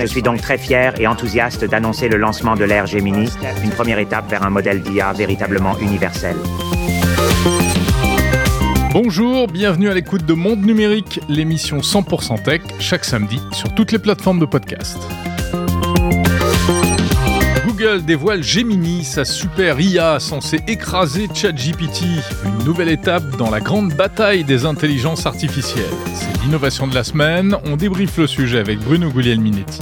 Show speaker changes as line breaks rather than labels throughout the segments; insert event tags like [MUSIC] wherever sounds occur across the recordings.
Je suis donc très fier et enthousiaste d'annoncer le lancement de l'ère Gemini, une première étape vers un modèle d'IA véritablement universel.
Bonjour, bienvenue à l'écoute de Monde Numérique, l'émission 100% tech, chaque samedi sur toutes les plateformes de podcast. Google dévoile Gemini, sa super IA censée écraser ChatGPT, une nouvelle étape dans la grande bataille des intelligences artificielles. C'est l'innovation de la semaine, on débriefe le sujet avec Bruno Guglielminetti.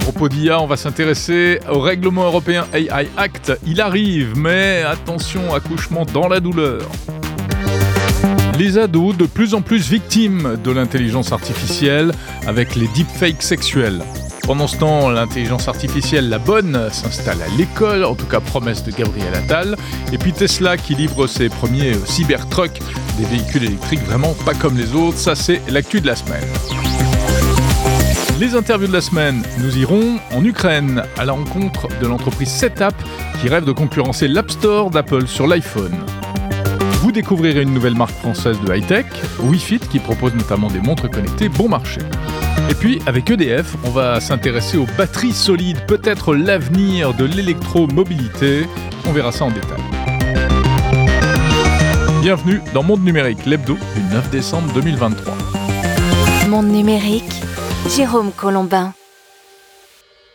Propos d'IA, on va s'intéresser au règlement européen AI Act. Il arrive, mais attention, accouchement dans la douleur. Les ados de plus en plus victimes de l'intelligence artificielle avec les deepfakes sexuels. Pendant ce temps, l'intelligence artificielle, la bonne, s'installe à l'école, en tout cas promesse de Gabriel Attal. Et puis Tesla qui livre ses premiers euh, Cybertrucks, des véhicules électriques vraiment pas comme les autres. Ça, c'est l'actu de la semaine. Les interviews de la semaine, nous irons en Ukraine à la rencontre de l'entreprise Setup qui rêve de concurrencer l'App Store d'Apple sur l'iPhone. Vous découvrirez une nouvelle marque française de high-tech, WeFit, qui propose notamment des montres connectées bon marché. Et puis, avec EDF, on va s'intéresser aux batteries solides, peut-être l'avenir de l'électromobilité. On verra ça en détail. Bienvenue dans Monde Numérique, l'hebdo du 9 décembre 2023.
Monde Numérique, Jérôme Colombin.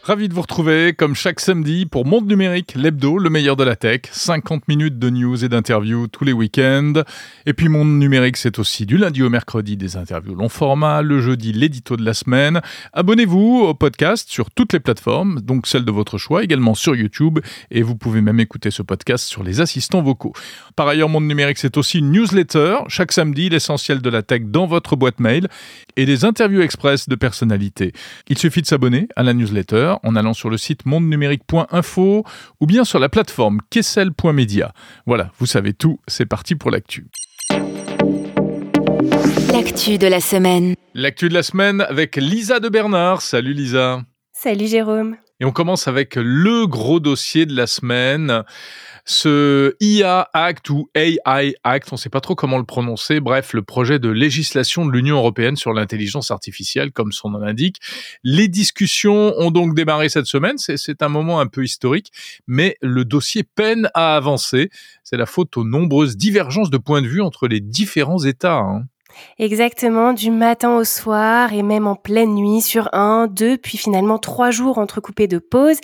Ravi de vous retrouver, comme chaque samedi, pour Monde Numérique, l'hebdo, le meilleur de la tech. 50 minutes de news et d'interviews tous les week-ends. Et puis Monde Numérique, c'est aussi du lundi au mercredi des interviews long format, le jeudi l'édito de la semaine. Abonnez-vous au podcast sur toutes les plateformes, donc celle de votre choix, également sur YouTube. Et vous pouvez même écouter ce podcast sur les assistants vocaux. Par ailleurs, Monde Numérique, c'est aussi une newsletter. Chaque samedi, l'essentiel de la tech dans votre boîte mail et des interviews express de personnalités. Il suffit de s'abonner à la newsletter en allant sur le site mondenumérique.info ou bien sur la plateforme kessel.media. Voilà, vous savez tout, c'est parti pour l'actu.
L'actu de la semaine.
L'actu de la semaine avec Lisa de Bernard. Salut Lisa.
Salut Jérôme.
Et on commence avec le gros dossier de la semaine ce IA Act ou AI Act, on ne sait pas trop comment le prononcer, bref, le projet de législation de l'Union européenne sur l'intelligence artificielle, comme son nom l'indique. Les discussions ont donc démarré cette semaine, c'est un moment un peu historique, mais le dossier peine à avancer. C'est la faute aux nombreuses divergences de points de vue entre les différents États. Hein.
Exactement, du matin au soir et même en pleine nuit sur un, deux, puis finalement trois jours entrecoupés de pauses,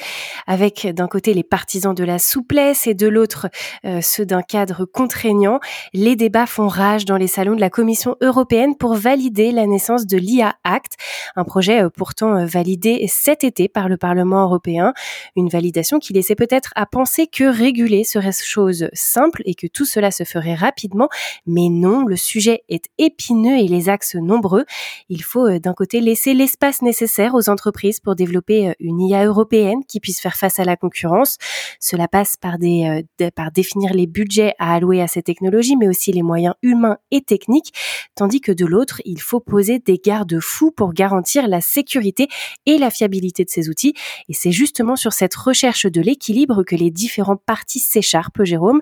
avec d'un côté les partisans de la souplesse et de l'autre euh, ceux d'un cadre contraignant. Les débats font rage dans les salons de la Commission européenne pour valider la naissance de l'IA Act, un projet euh, pourtant euh, validé cet été par le Parlement européen, une validation qui laissait peut-être à penser que réguler serait chose simple et que tout cela se ferait rapidement, mais non, le sujet est épineux et les axes nombreux. Il faut euh, d'un côté laisser l'espace nécessaire aux entreprises pour développer euh, une IA européenne qui puisse faire face à la concurrence. Cela passe euh, par définir les budgets à allouer à ces technologies, mais aussi les moyens humains et techniques, tandis que de l'autre, il faut poser des garde-fous pour garantir la sécurité et la fiabilité de ces outils. Et c'est justement sur cette recherche de l'équilibre que les différents partis s'écharpent, Jérôme.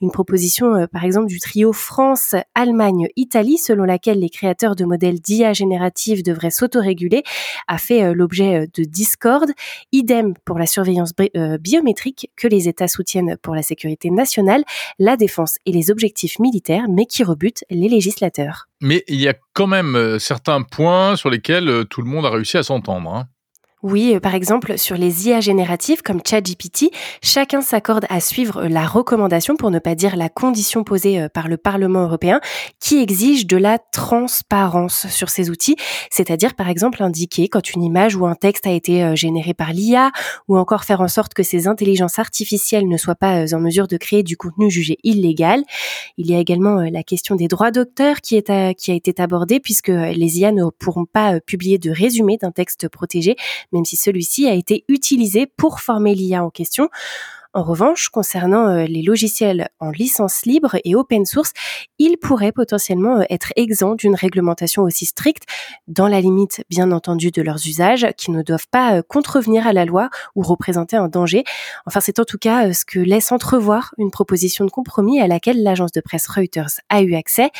Une proposition, par exemple, du trio France, Allemagne, Italie, selon laquelle les créateurs de modèles d'IA générative devraient s'autoréguler a fait euh, l'objet euh, de discorde. Idem pour la surveillance euh, biométrique que les États soutiennent pour la sécurité nationale, la défense et les objectifs militaires, mais qui rebutent les législateurs.
Mais il y a quand même certains points sur lesquels tout le monde a réussi à s'entendre. Hein.
Oui, euh, par exemple, sur les IA génératives comme ChatGPT, chacun s'accorde à suivre la recommandation, pour ne pas dire la condition posée euh, par le Parlement européen, qui exige de la transparence sur ces outils, c'est-à-dire par exemple indiquer quand une image ou un texte a été euh, généré par l'IA, ou encore faire en sorte que ces intelligences artificielles ne soient pas en mesure de créer du contenu jugé illégal. Il y a également la question des droits d'auteur qui a été abordée, puisque les IA ne pourront pas publier de résumé d'un texte protégé, même si celui-ci a été utilisé pour former l'IA en question. En revanche, concernant les logiciels en licence libre et open source, ils pourraient potentiellement être exempts d'une réglementation aussi stricte, dans la limite bien entendu de leurs usages, qui ne doivent pas contrevenir à la loi ou représenter un danger. Enfin, c'est en tout cas ce que laisse entrevoir une proposition de compromis à laquelle l'agence de presse Reuters a eu accès.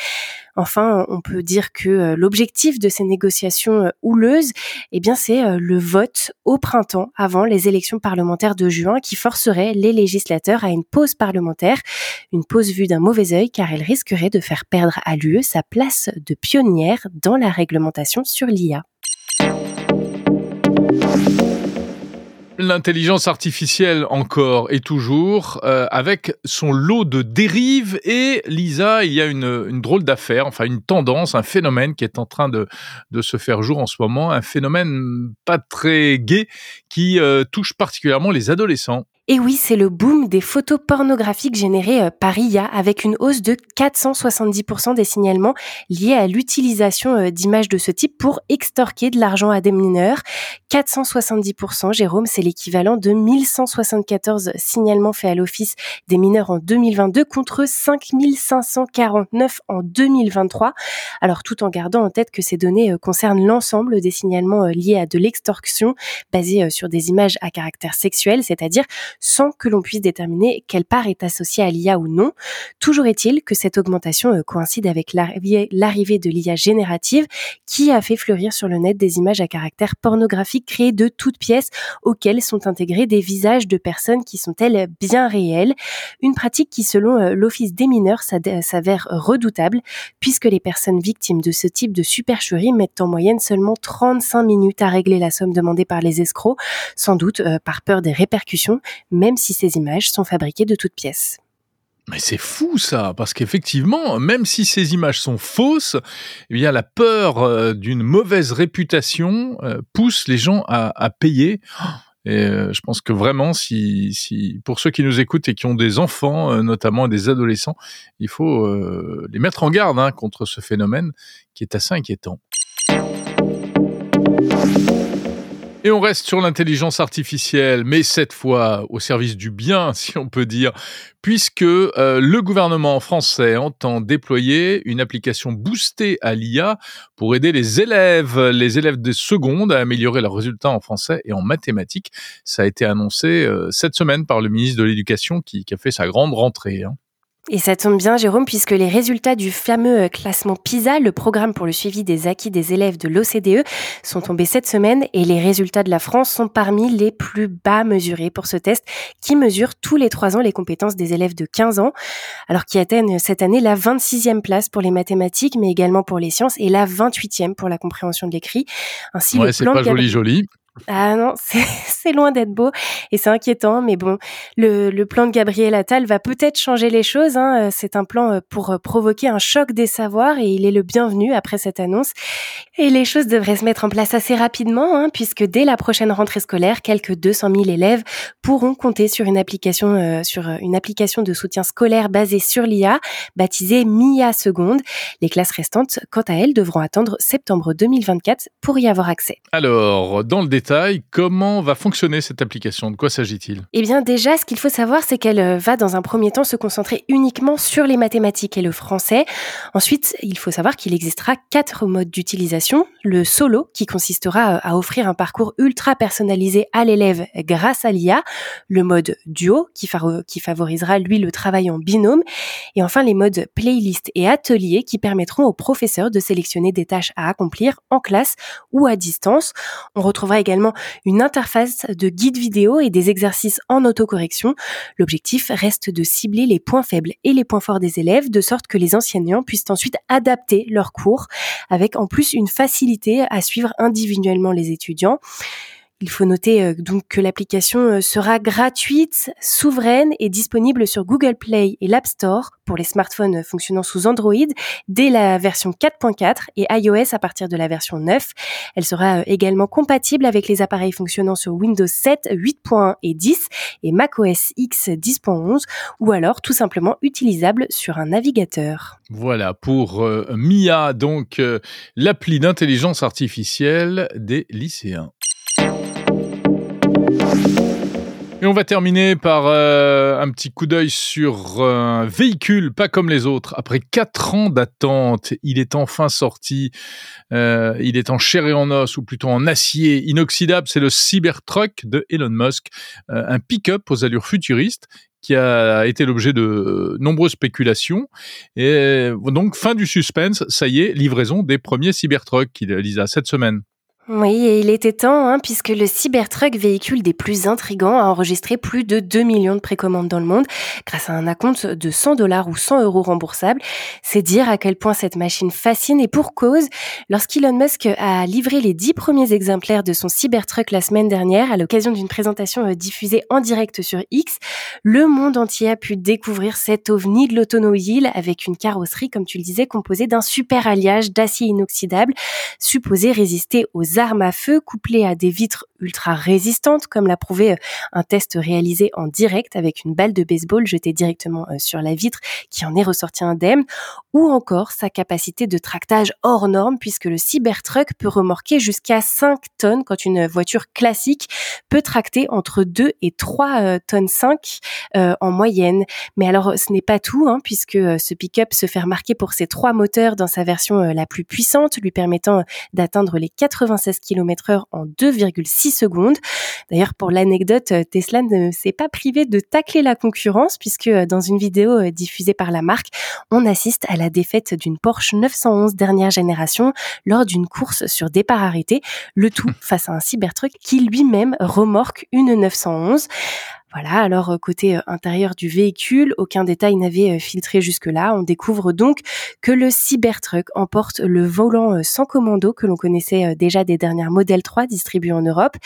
Enfin, on peut dire que euh, l'objectif de ces négociations euh, houleuses, eh bien, c'est euh, le vote au printemps avant les élections parlementaires de juin qui forcerait les législateurs à une pause parlementaire. Une pause vue d'un mauvais œil car elle risquerait de faire perdre à l'UE sa place de pionnière dans la réglementation sur l'IA.
L'intelligence artificielle encore et toujours, euh, avec son lot de dérives. Et Lisa, il y a une, drôle d'affaire, enfin une tendance, un phénomène qui est en train de, de se faire jour en ce moment, un phénomène pas très gai qui euh, touche particulièrement les adolescents.
Et oui, c'est le boom des photos pornographiques générées euh, par IA avec une hausse de 470% des signalements liés à l'utilisation euh, d'images de ce type pour extorquer de l'argent à des mineurs. 470%, Jérôme, c'est l'équivalent de 1174 signalements faits à l'Office des mineurs en 2022 contre 5549 en 2023. Alors tout en gardant en tête que ces données euh, concernent l'ensemble des signalements liés à de l'extorsion basée sur des images à caractère sexuel, c'est-à-dire sans que l'on puisse déterminer quelle part est associée à l'IA ou non. Toujours est-il que cette augmentation euh, coïncide avec l'arrivée de l'IA générative qui a fait fleurir sur le net des images à caractère pornographique créées de toutes pièces auxquelles sont intégrés des visages de personnes qui sont-elles bien réelles. Une pratique qui, selon euh, l'Office des mineurs, s'avère redoutable puisque les personnes victimes de ce type de supercherie mettent en moyenne seulement 35 minutes à régler la somme demandée par les escrocs, sans doute euh, par peur des répercussions, même si ces images sont fabriquées de toutes pièces.
Mais c'est fou ça, parce qu'effectivement, même si ces images sont fausses, eh bien la peur euh, d'une mauvaise réputation euh, pousse les gens à, payer. Et euh, je pense que vraiment, si, si, pour ceux qui nous écoutent et qui ont des enfants, notamment des adolescents, il faut les mettre en garde hein, contre ce phénomène qui est assez inquiétant. Et on reste sur l'intelligence artificielle, mais cette fois au service du bien, [LAUGHS] si on peut dire, puisque euh, le gouvernement français entend déployer une application boostée à l'IA pour aider les élèves, les élèves des secondes à améliorer leurs résultats en français et en mathématiques. Ça a été annoncé euh, cette semaine par le ministre de l'Éducation qui, a fait sa grande rentrée. Hein.
Et ça tombe bien, Jérôme, puisque les résultats du fameux euh, classement PISA, le programme pour le suivi des acquis des élèves de l'OCDE, sont tombés cette semaine et les résultats de la France sont parmi les plus bas mesurés pour ce test qui mesure tous les trois ans les compétences des élèves de 15 ans, alors qui atteignent cette année la 26e place pour les mathématiques, mais également pour les sciences et la 28e pour la compréhension de l'écrit.
Ainsi, ouais, c'est pas joli, joli.
Ah non, [LAUGHS] c'est loin d'être beau et c'est inquiétant, mais bon, le, le, plan de Gabriel Attal va peut-être changer les choses. Hein. C'est un plan euh, pour euh, provoquer un choc des savoirs et il est le bienvenu après cette annonce. Et les choses devraient se mettre en place assez rapidement, hein, puisque dès la prochaine rentrée scolaire, quelques 200 000 élèves pourront compter sur une application, euh, sur une application de soutien scolaire basée sur l'IA, baptisée MIA Seconde. Les classes restantes, quant à elles, devront attendre septembre 2024 pour y avoir accès.
Alors, dans le détail comment va fonctionner cette application? De quoi s'agit-il?
Eh bien déjà, ce qu'il faut savoir, c'est qu'elle euh, va dans un premier temps se concentrer uniquement sur les mathématiques et le français. Ensuite, il faut savoir qu'il existera quatre modes d'utilisation. Le solo, qui consistera euh, à offrir un parcours ultra personnalisé à l'élève grâce à l'IA. Le mode duo, qui, qui favorisera lui le travail en binôme. Et enfin, les modes playlist et atelier, qui permettront aux professeurs de sélectionner des tâches à accomplir en classe ou à distance. On retrouvera également une interface de guide vidéo et des exercices en autocorrection. L'objectif reste de cibler les points faibles et les points forts des élèves de sorte que les enseignants puissent ensuite adapter leurs cours avec en plus une facilité à suivre individuellement les étudiants. Il faut noter euh, donc que l'application euh, sera gratuite, souveraine et disponible sur Google Play et l'App Store pour les smartphones fonctionnant sous Android dès la version 4.4 et iOS à partir de la version 9. Elle sera euh, également compatible avec les appareils fonctionnant sur Windows 7, 8.1 et 10 et macOS X 10.11 ou alors tout simplement utilisable sur un navigateur.
Voilà pour Mia, donc l'appli d'intelligence artificielle des lycéens. Et on va terminer par euh, un petit coup d'œil sur un véhicule pas comme les autres. Après quatre ans d'attente, il est enfin sorti. Euh, il est en chair et en os, ou plutôt en acier inoxydable. C'est le Cybertruck de Elon Musk, euh, un pick-up aux allures futuristes qui a été l'objet de nombreuses spéculations. Et donc, fin du suspense, ça y est, livraison des premiers Cybertrucks, Lisa, cette semaine.
Oui, et il était temps, hein, puisque le Cybertruck, véhicule des plus intrigants, a enregistré plus de 2 millions de précommandes dans le monde, grâce à un acompte de 100 dollars ou 100 euros remboursables. C'est dire à quel point cette machine fascine, et pour cause, lorsqu'Elon Musk a livré les 10 premiers exemplaires de son Cybertruck la semaine dernière, à l'occasion d'une présentation euh, diffusée en direct sur X, le monde entier a pu découvrir cet ovni de l'automobile, avec une carrosserie, comme tu le disais, composée d'un super alliage d'acier inoxydable, supposé résister aux armes à feu couplées à des vitres ultra résistantes, comme l'a prouvé euh, un test réalisé en direct avec une balle de baseball jetée directement euh, sur la vitre qui en est ressorti indemne, ou encore sa capacité de tractage hors norme puisque le Cybertruck peut remorquer jusqu'à 5 tonnes quand une voiture classique peut tracter entre 2 et 3 euh, tonnes 5 en moyenne. Mais alors ce n'est pas tout hein, puisque ce pick-up se fait remarquer pour ses trois moteurs dans sa version la plus puissante, lui permettant d'atteindre les 96 km heure en 2,6 secondes. D'ailleurs, pour l'anecdote, euh, Tesla ne s'est pas privé de tacler la concurrence puisque euh, dans une vidéo euh, diffusée par la marque, on assiste à la défaite d'une Porsche 911 dernière génération lors d'une course sur départ arrêté, le tout face à un Cybertruck qui lui-même remorque une 911. Voilà, alors euh, côté euh, intérieur du véhicule, aucun détail n'avait euh, filtré jusque-là. On découvre donc que le Cybertruck emporte le volant sans commando que l'on connaissait déjà des dernières Model 3 distribués en Europe,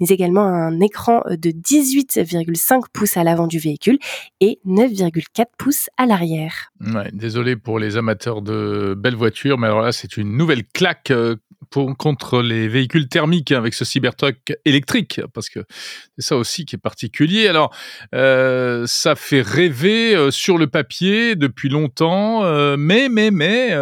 mais également un écran de 18,5 pouces à l'avant du véhicule et 9,4 pouces à l'arrière.
Désolé pour les amateurs de belles voitures, mais alors là c'est une nouvelle claque pour, contre les véhicules thermiques avec ce Cybertruck électrique, parce que c'est ça aussi qui est particulier. Alors, euh, ça fait rêver euh, sur le papier depuis longtemps, euh, mais, mais, mais,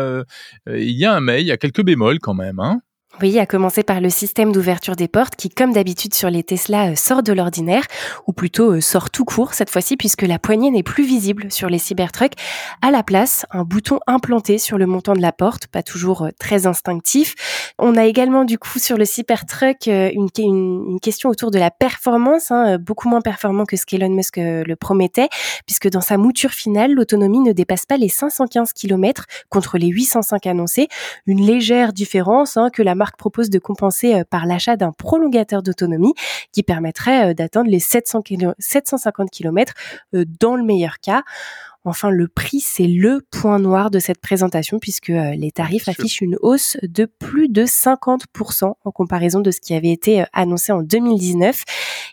il y a un mais, il y a quelques bémols quand même. Hein
oui, à commencer par le système d'ouverture des portes qui, comme d'habitude sur les Tesla, euh, sort de l'ordinaire, ou plutôt euh, sort tout court cette fois-ci puisque la poignée n'est plus visible sur les Cybertrucks. À la place, un bouton implanté sur le montant de la porte, pas toujours euh, très instinctif. On a également du coup sur le Cybertruck une, une, question autour de la performance, hein, beaucoup moins performant que ce qu'Elon Musk le promettait, puisque dans sa mouture finale, l'autonomie ne dépasse pas les 515 km contre les 805 annoncés. Une légère différence hein, que la marque propose de compenser euh, par l'achat d'un prolongateur d'autonomie qui permettrait euh, d'atteindre les 700 750 km dans le meilleur cas. Enfin, le prix, c'est le point noir de cette présentation puisque euh, les tarifs affichent une hausse de plus de 50% en comparaison de ce qui avait été annoncé en 2019.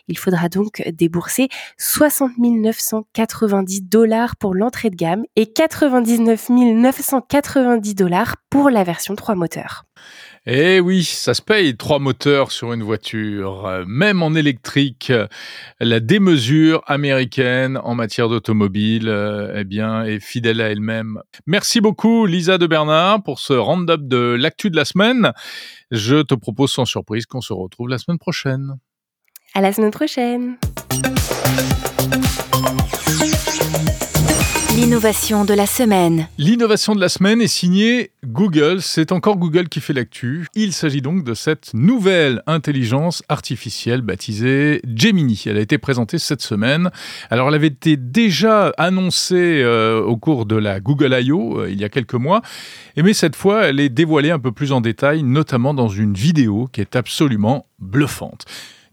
Il faudra donc débourser 60 990 dollars pour l'entrée de gamme et 99 990 dollars pour la version 3 moteurs.
Eh oui, ça se paye, trois moteurs sur une voiture, même en électrique. La démesure américaine en matière d'automobile, eh bien, est fidèle à elle-même. Merci beaucoup, Lisa de Bernard, pour ce round-up de l'actu de la semaine. Je te propose sans surprise qu'on se retrouve la semaine prochaine.
À la semaine prochaine.
L'innovation de la semaine.
L'innovation de la semaine est signée Google. C'est encore Google qui fait l'actu. Il s'agit donc de cette nouvelle intelligence artificielle baptisée Gemini. Elle a été présentée cette semaine. Alors, elle avait été déjà annoncée euh, au cours de la Google I.O. Euh, il y a quelques mois. Mais cette fois, elle est dévoilée un peu plus en détail, notamment dans une vidéo qui est absolument bluffante.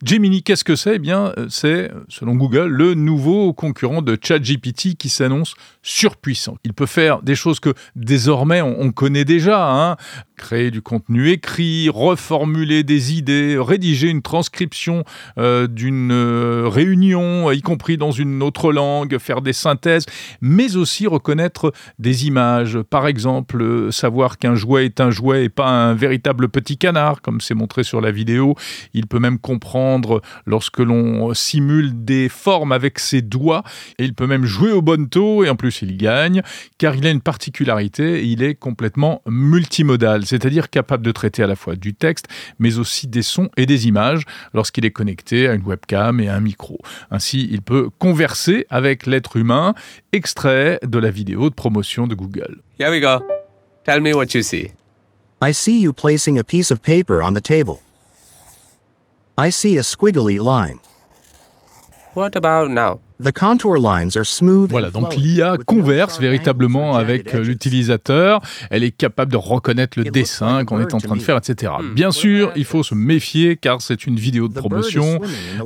Gemini, qu'est-ce que c'est? Eh bien, c'est, selon Google, le nouveau concurrent de ChatGPT qui s'annonce surpuissant. Il peut faire des choses que désormais on, connaît déjà, hein. créer du contenu écrit, reformuler des idées, rédiger une transcription euh, d'une euh, réunion, y compris dans une autre langue, faire des synthèses, mais aussi reconnaître des images. Par exemple, euh, savoir qu'un jouet est un jouet et pas un véritable petit canard, comme c'est montré sur la vidéo. Il peut même comprendre lorsque l'on simule des formes avec ses doigts. Et il peut même jouer au bonto et en plus il gagne car il a une particularité, il est complètement multimodal, c'est-à-dire capable de traiter à la fois du texte mais aussi des sons et des images lorsqu'il est connecté à une webcam et à un micro. Ainsi, il peut converser avec l'être humain, extrait de la vidéo de promotion de Google.
Here we go. Tell me what you see.
I see you placing a piece of paper on the table. I see a squiggly line.
What about now?
The contour lines are smooth.
Voilà, donc l'IA converse véritablement avec l'utilisateur. Elle est capable de reconnaître le dessin qu'on est en train de faire, etc.
Hmm.
Bien sûr, il faut se méfier car c'est une vidéo de promotion.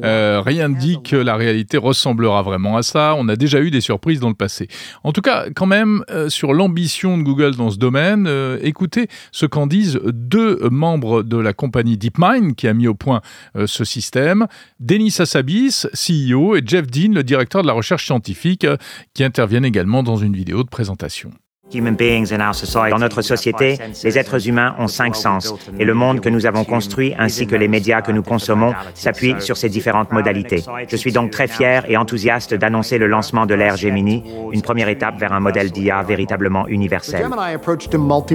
Euh, rien ne dit que la réalité ressemblera vraiment à ça. On a déjà eu des surprises dans le passé. En tout cas, quand même, euh, sur l'ambition de Google dans ce domaine, euh, écoutez ce qu'en disent deux membres de la compagnie DeepMind qui a mis au point euh, ce système. Denis Hassabis, CEO, et Jeff Dean, le directeur de la recherche scientifique, euh, qui interviennent également dans une vidéo de présentation.
Dans notre société, les êtres humains ont cinq sens, et le monde que nous avons construit ainsi que les médias que nous consommons s'appuient sur ces différentes modalités. Je suis donc très fier et enthousiaste d'annoncer le lancement de l'ère Gemini, une première étape vers un modèle d'IA véritablement universel.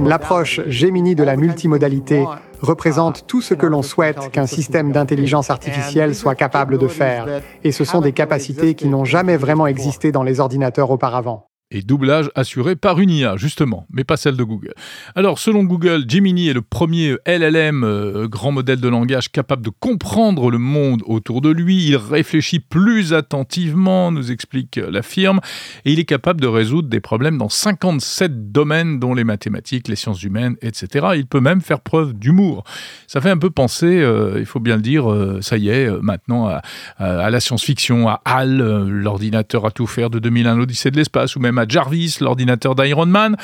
L'approche Gemini de la multimodalité représente tout ce que l'on souhaite qu'un système d'intelligence artificielle soit capable de faire. Et ce sont des capacités qui n'ont jamais vraiment existé dans les ordinateurs auparavant.
Et doublage assuré par une IA, justement, mais pas celle de Google. Alors, selon Google, Gemini est le premier LLM, euh, grand modèle de langage, capable de comprendre le monde autour de lui. Il réfléchit plus attentivement, nous explique la firme, et il est capable de résoudre des problèmes dans 57 domaines, dont les mathématiques, les sciences humaines, etc. Il peut même faire preuve d'humour. Ça fait un peu penser, euh, il faut bien le dire, euh, ça y est, maintenant, à, à- la science-fiction, à HAL, l'ordinateur à tout faire de 2001, l'Odyssée de l'espace, ou même à Jarvis, l'ordinateur d'Iron Man,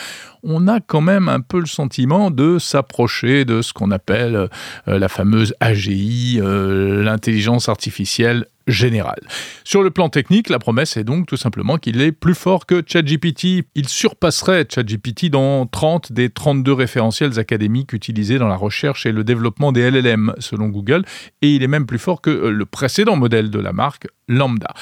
on a quand même un peu le sentiment de s'approcher de ce qu'on appelle euh, la fameuse AGI, euh, l'intelligence artificielle générale. Sur le plan technique, la promesse est donc tout simplement qu'il est plus fort que ChatGPT. Il surpasserait ChatGPT dans 30 des 32 référentiels académiques utilisés dans la recherche et le développement des LLM, selon Google, et il est même plus fort que euh, le précédent modèle de la marque, Lambda.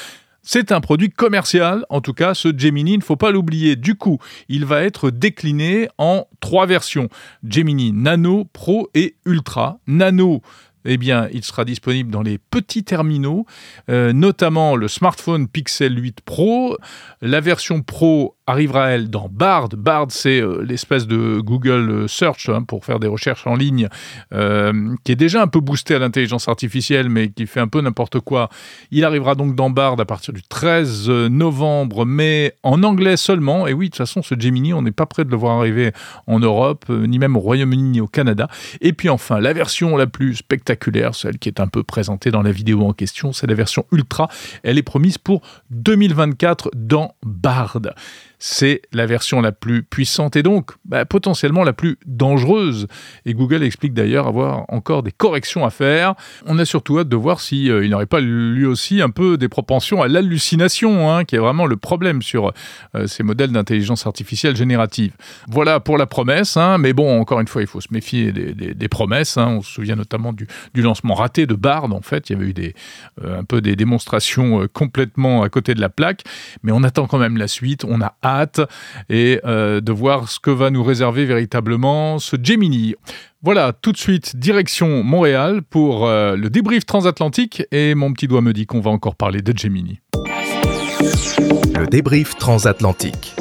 C'est un produit commercial, en tout cas, ce Gemini, il ne faut pas l'oublier. Du coup, il va être décliné en trois versions. Gemini Nano, Pro et Ultra. Nano, eh bien, il sera disponible dans les petits terminaux, euh, notamment le smartphone Pixel 8 Pro. La version Pro arrivera, elle, dans Bard. Bard, c'est euh, l'espèce de Google Search hein, pour faire des recherches en ligne, euh, qui est déjà un peu boosté à l'intelligence artificielle, mais qui fait un peu n'importe quoi. Il arrivera donc dans Bard à partir du 13 novembre, mais en anglais seulement. Et oui, de toute façon, ce Gemini, on n'est pas prêt de le voir arriver en Europe, euh, ni même au Royaume-Uni, ni au Canada. Et puis enfin, la version la plus spectaculaire, celle qui est un peu présentée dans la vidéo en question, c'est la version Ultra. Elle est promise pour 2024 dans Bard. C'est la version la plus puissante et donc bah, potentiellement la plus dangereuse. Et Google explique d'ailleurs avoir encore des corrections à faire. On a surtout hâte de voir si euh, n'aurait pas lui aussi un peu des propensions à l'hallucination, hein, qui est vraiment le problème sur euh, ces modèles d'intelligence artificielle générative. Voilà pour la promesse, hein, mais bon, encore une fois, il faut se méfier des, promesses. hein. On se souvient notamment du, lancement raté de Bard. En fait, il y avait eu euh, un peu des démonstrations euh, complètement à côté de la plaque, mais on attend quand même la suite. On a et euh, de voir ce que va nous réserver véritablement ce Gemini. Voilà, tout de suite, direction Montréal pour euh, le débrief transatlantique et mon petit doigt me dit qu'on va encore parler de Gemini.
Le débrief transatlantique.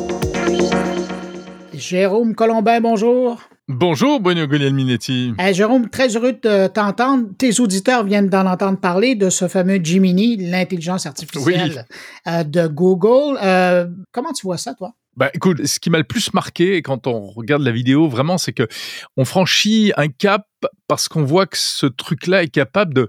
Jérôme Colombin, bonjour.
Bonjour, Bruno Guglielminetti.
Eh, Jérôme, très heureux de t'entendre. Tes auditeurs viennent d'en entendre parler de ce fameux Gemini, l'intelligence artificielle euh, de Google. Euh, comment tu vois ça, toi?
Bah, écoute, ce qui m'a le plus marqué quand on regarde la vidéo, vraiment, c'est que on franchit un cap parce qu'on voit que ce truc-là est capable de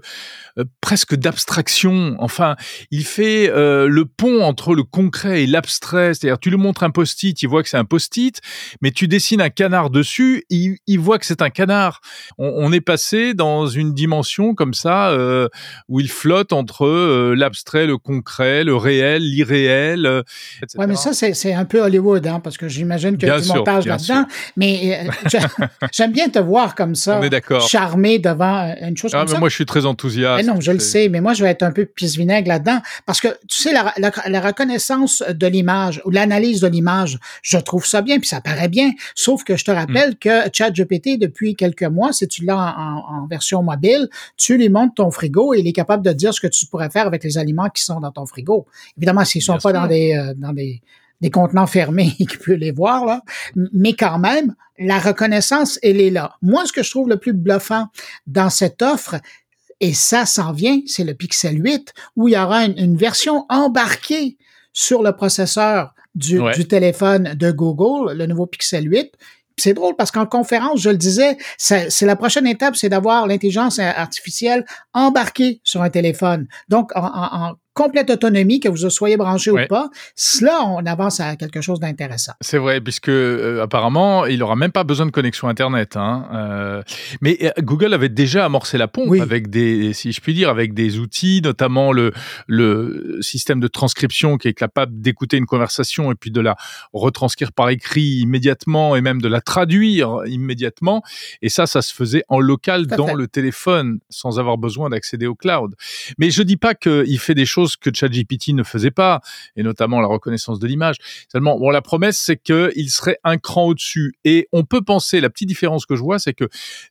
euh, presque d'abstraction. Enfin, il fait euh, le pont entre le concret et l'abstrait. C'est-à-dire, tu lui montres un post-it, il voit que c'est un post-it, mais tu dessines un canard dessus, il, il voit que c'est un canard. On, on est passé dans une dimension comme ça euh, où il flotte entre l'abstrait, le concret, le réel, l'irréel, etc.
Oui, mais ça, c'est un peu Hollywood, hein, parce que j'imagine qu'il y a du
sûr,
montage
bien
là-dedans. Mais [LAUGHS] j'a- j'aime bien te voir comme ça.
On est d'accord.
charmé devant une chose
ah,
comme
mais
ça.
Moi, je suis très enthousiaste.
non, je le sais, mais moi, je vais être un peu pisse-vinaigre là-dedans. Parce que, tu sais, la, la, la reconnaissance de l'image ou l'analyse de l'image, je trouve ça bien, puis ça paraît bien. Sauf que je te rappelle mm. que ChatGPT, depuis quelques mois, si tu l'as en, en, version mobile, tu lui montres ton frigo et il est capable de dire ce que tu pourrais faire avec les aliments qui sont dans ton frigo. Évidemment, s'ils sont pas dans des, euh, dans des, des contenants fermés [LAUGHS] qui peut les voir, là. Mais quand même, la reconnaissance, elle est là. Moi, ce que je trouve le plus bluffant dans cette offre, et ça s'en vient, c'est le Pixel 8, où il y aura une, version embarquée sur le processeur du, du, téléphone de Google, le nouveau Pixel 8. C'est drôle parce qu'en conférence, je le disais, c'est la prochaine étape, c'est d'avoir l'intelligence artificielle embarquée sur un téléphone. Donc, en, en, complète autonomie, que vous soyez branché ou pas, cela, on avance à quelque chose d'intéressant.
C'est vrai, puisque euh, apparemment, il n'aura même pas besoin de connexion Internet. Hein. Euh, mais euh, Google avait déjà amorcé la pompe avec des, si je puis dire, avec des outils, notamment le, le système de transcription qui est capable d'écouter une conversation et puis de la retranscrire par écrit immédiatement et même de la traduire immédiatement. Et ça, ça se faisait en local dans le téléphone sans avoir besoin d'accéder au cloud. Mais je dis pas qu'il fait des choses que ChatGPT ne faisait pas, et notamment la reconnaissance de l'image. Seulement, bon, la promesse, c'est qu'il serait un cran au-dessus. Et on peut penser, la petite différence que je vois, c'est que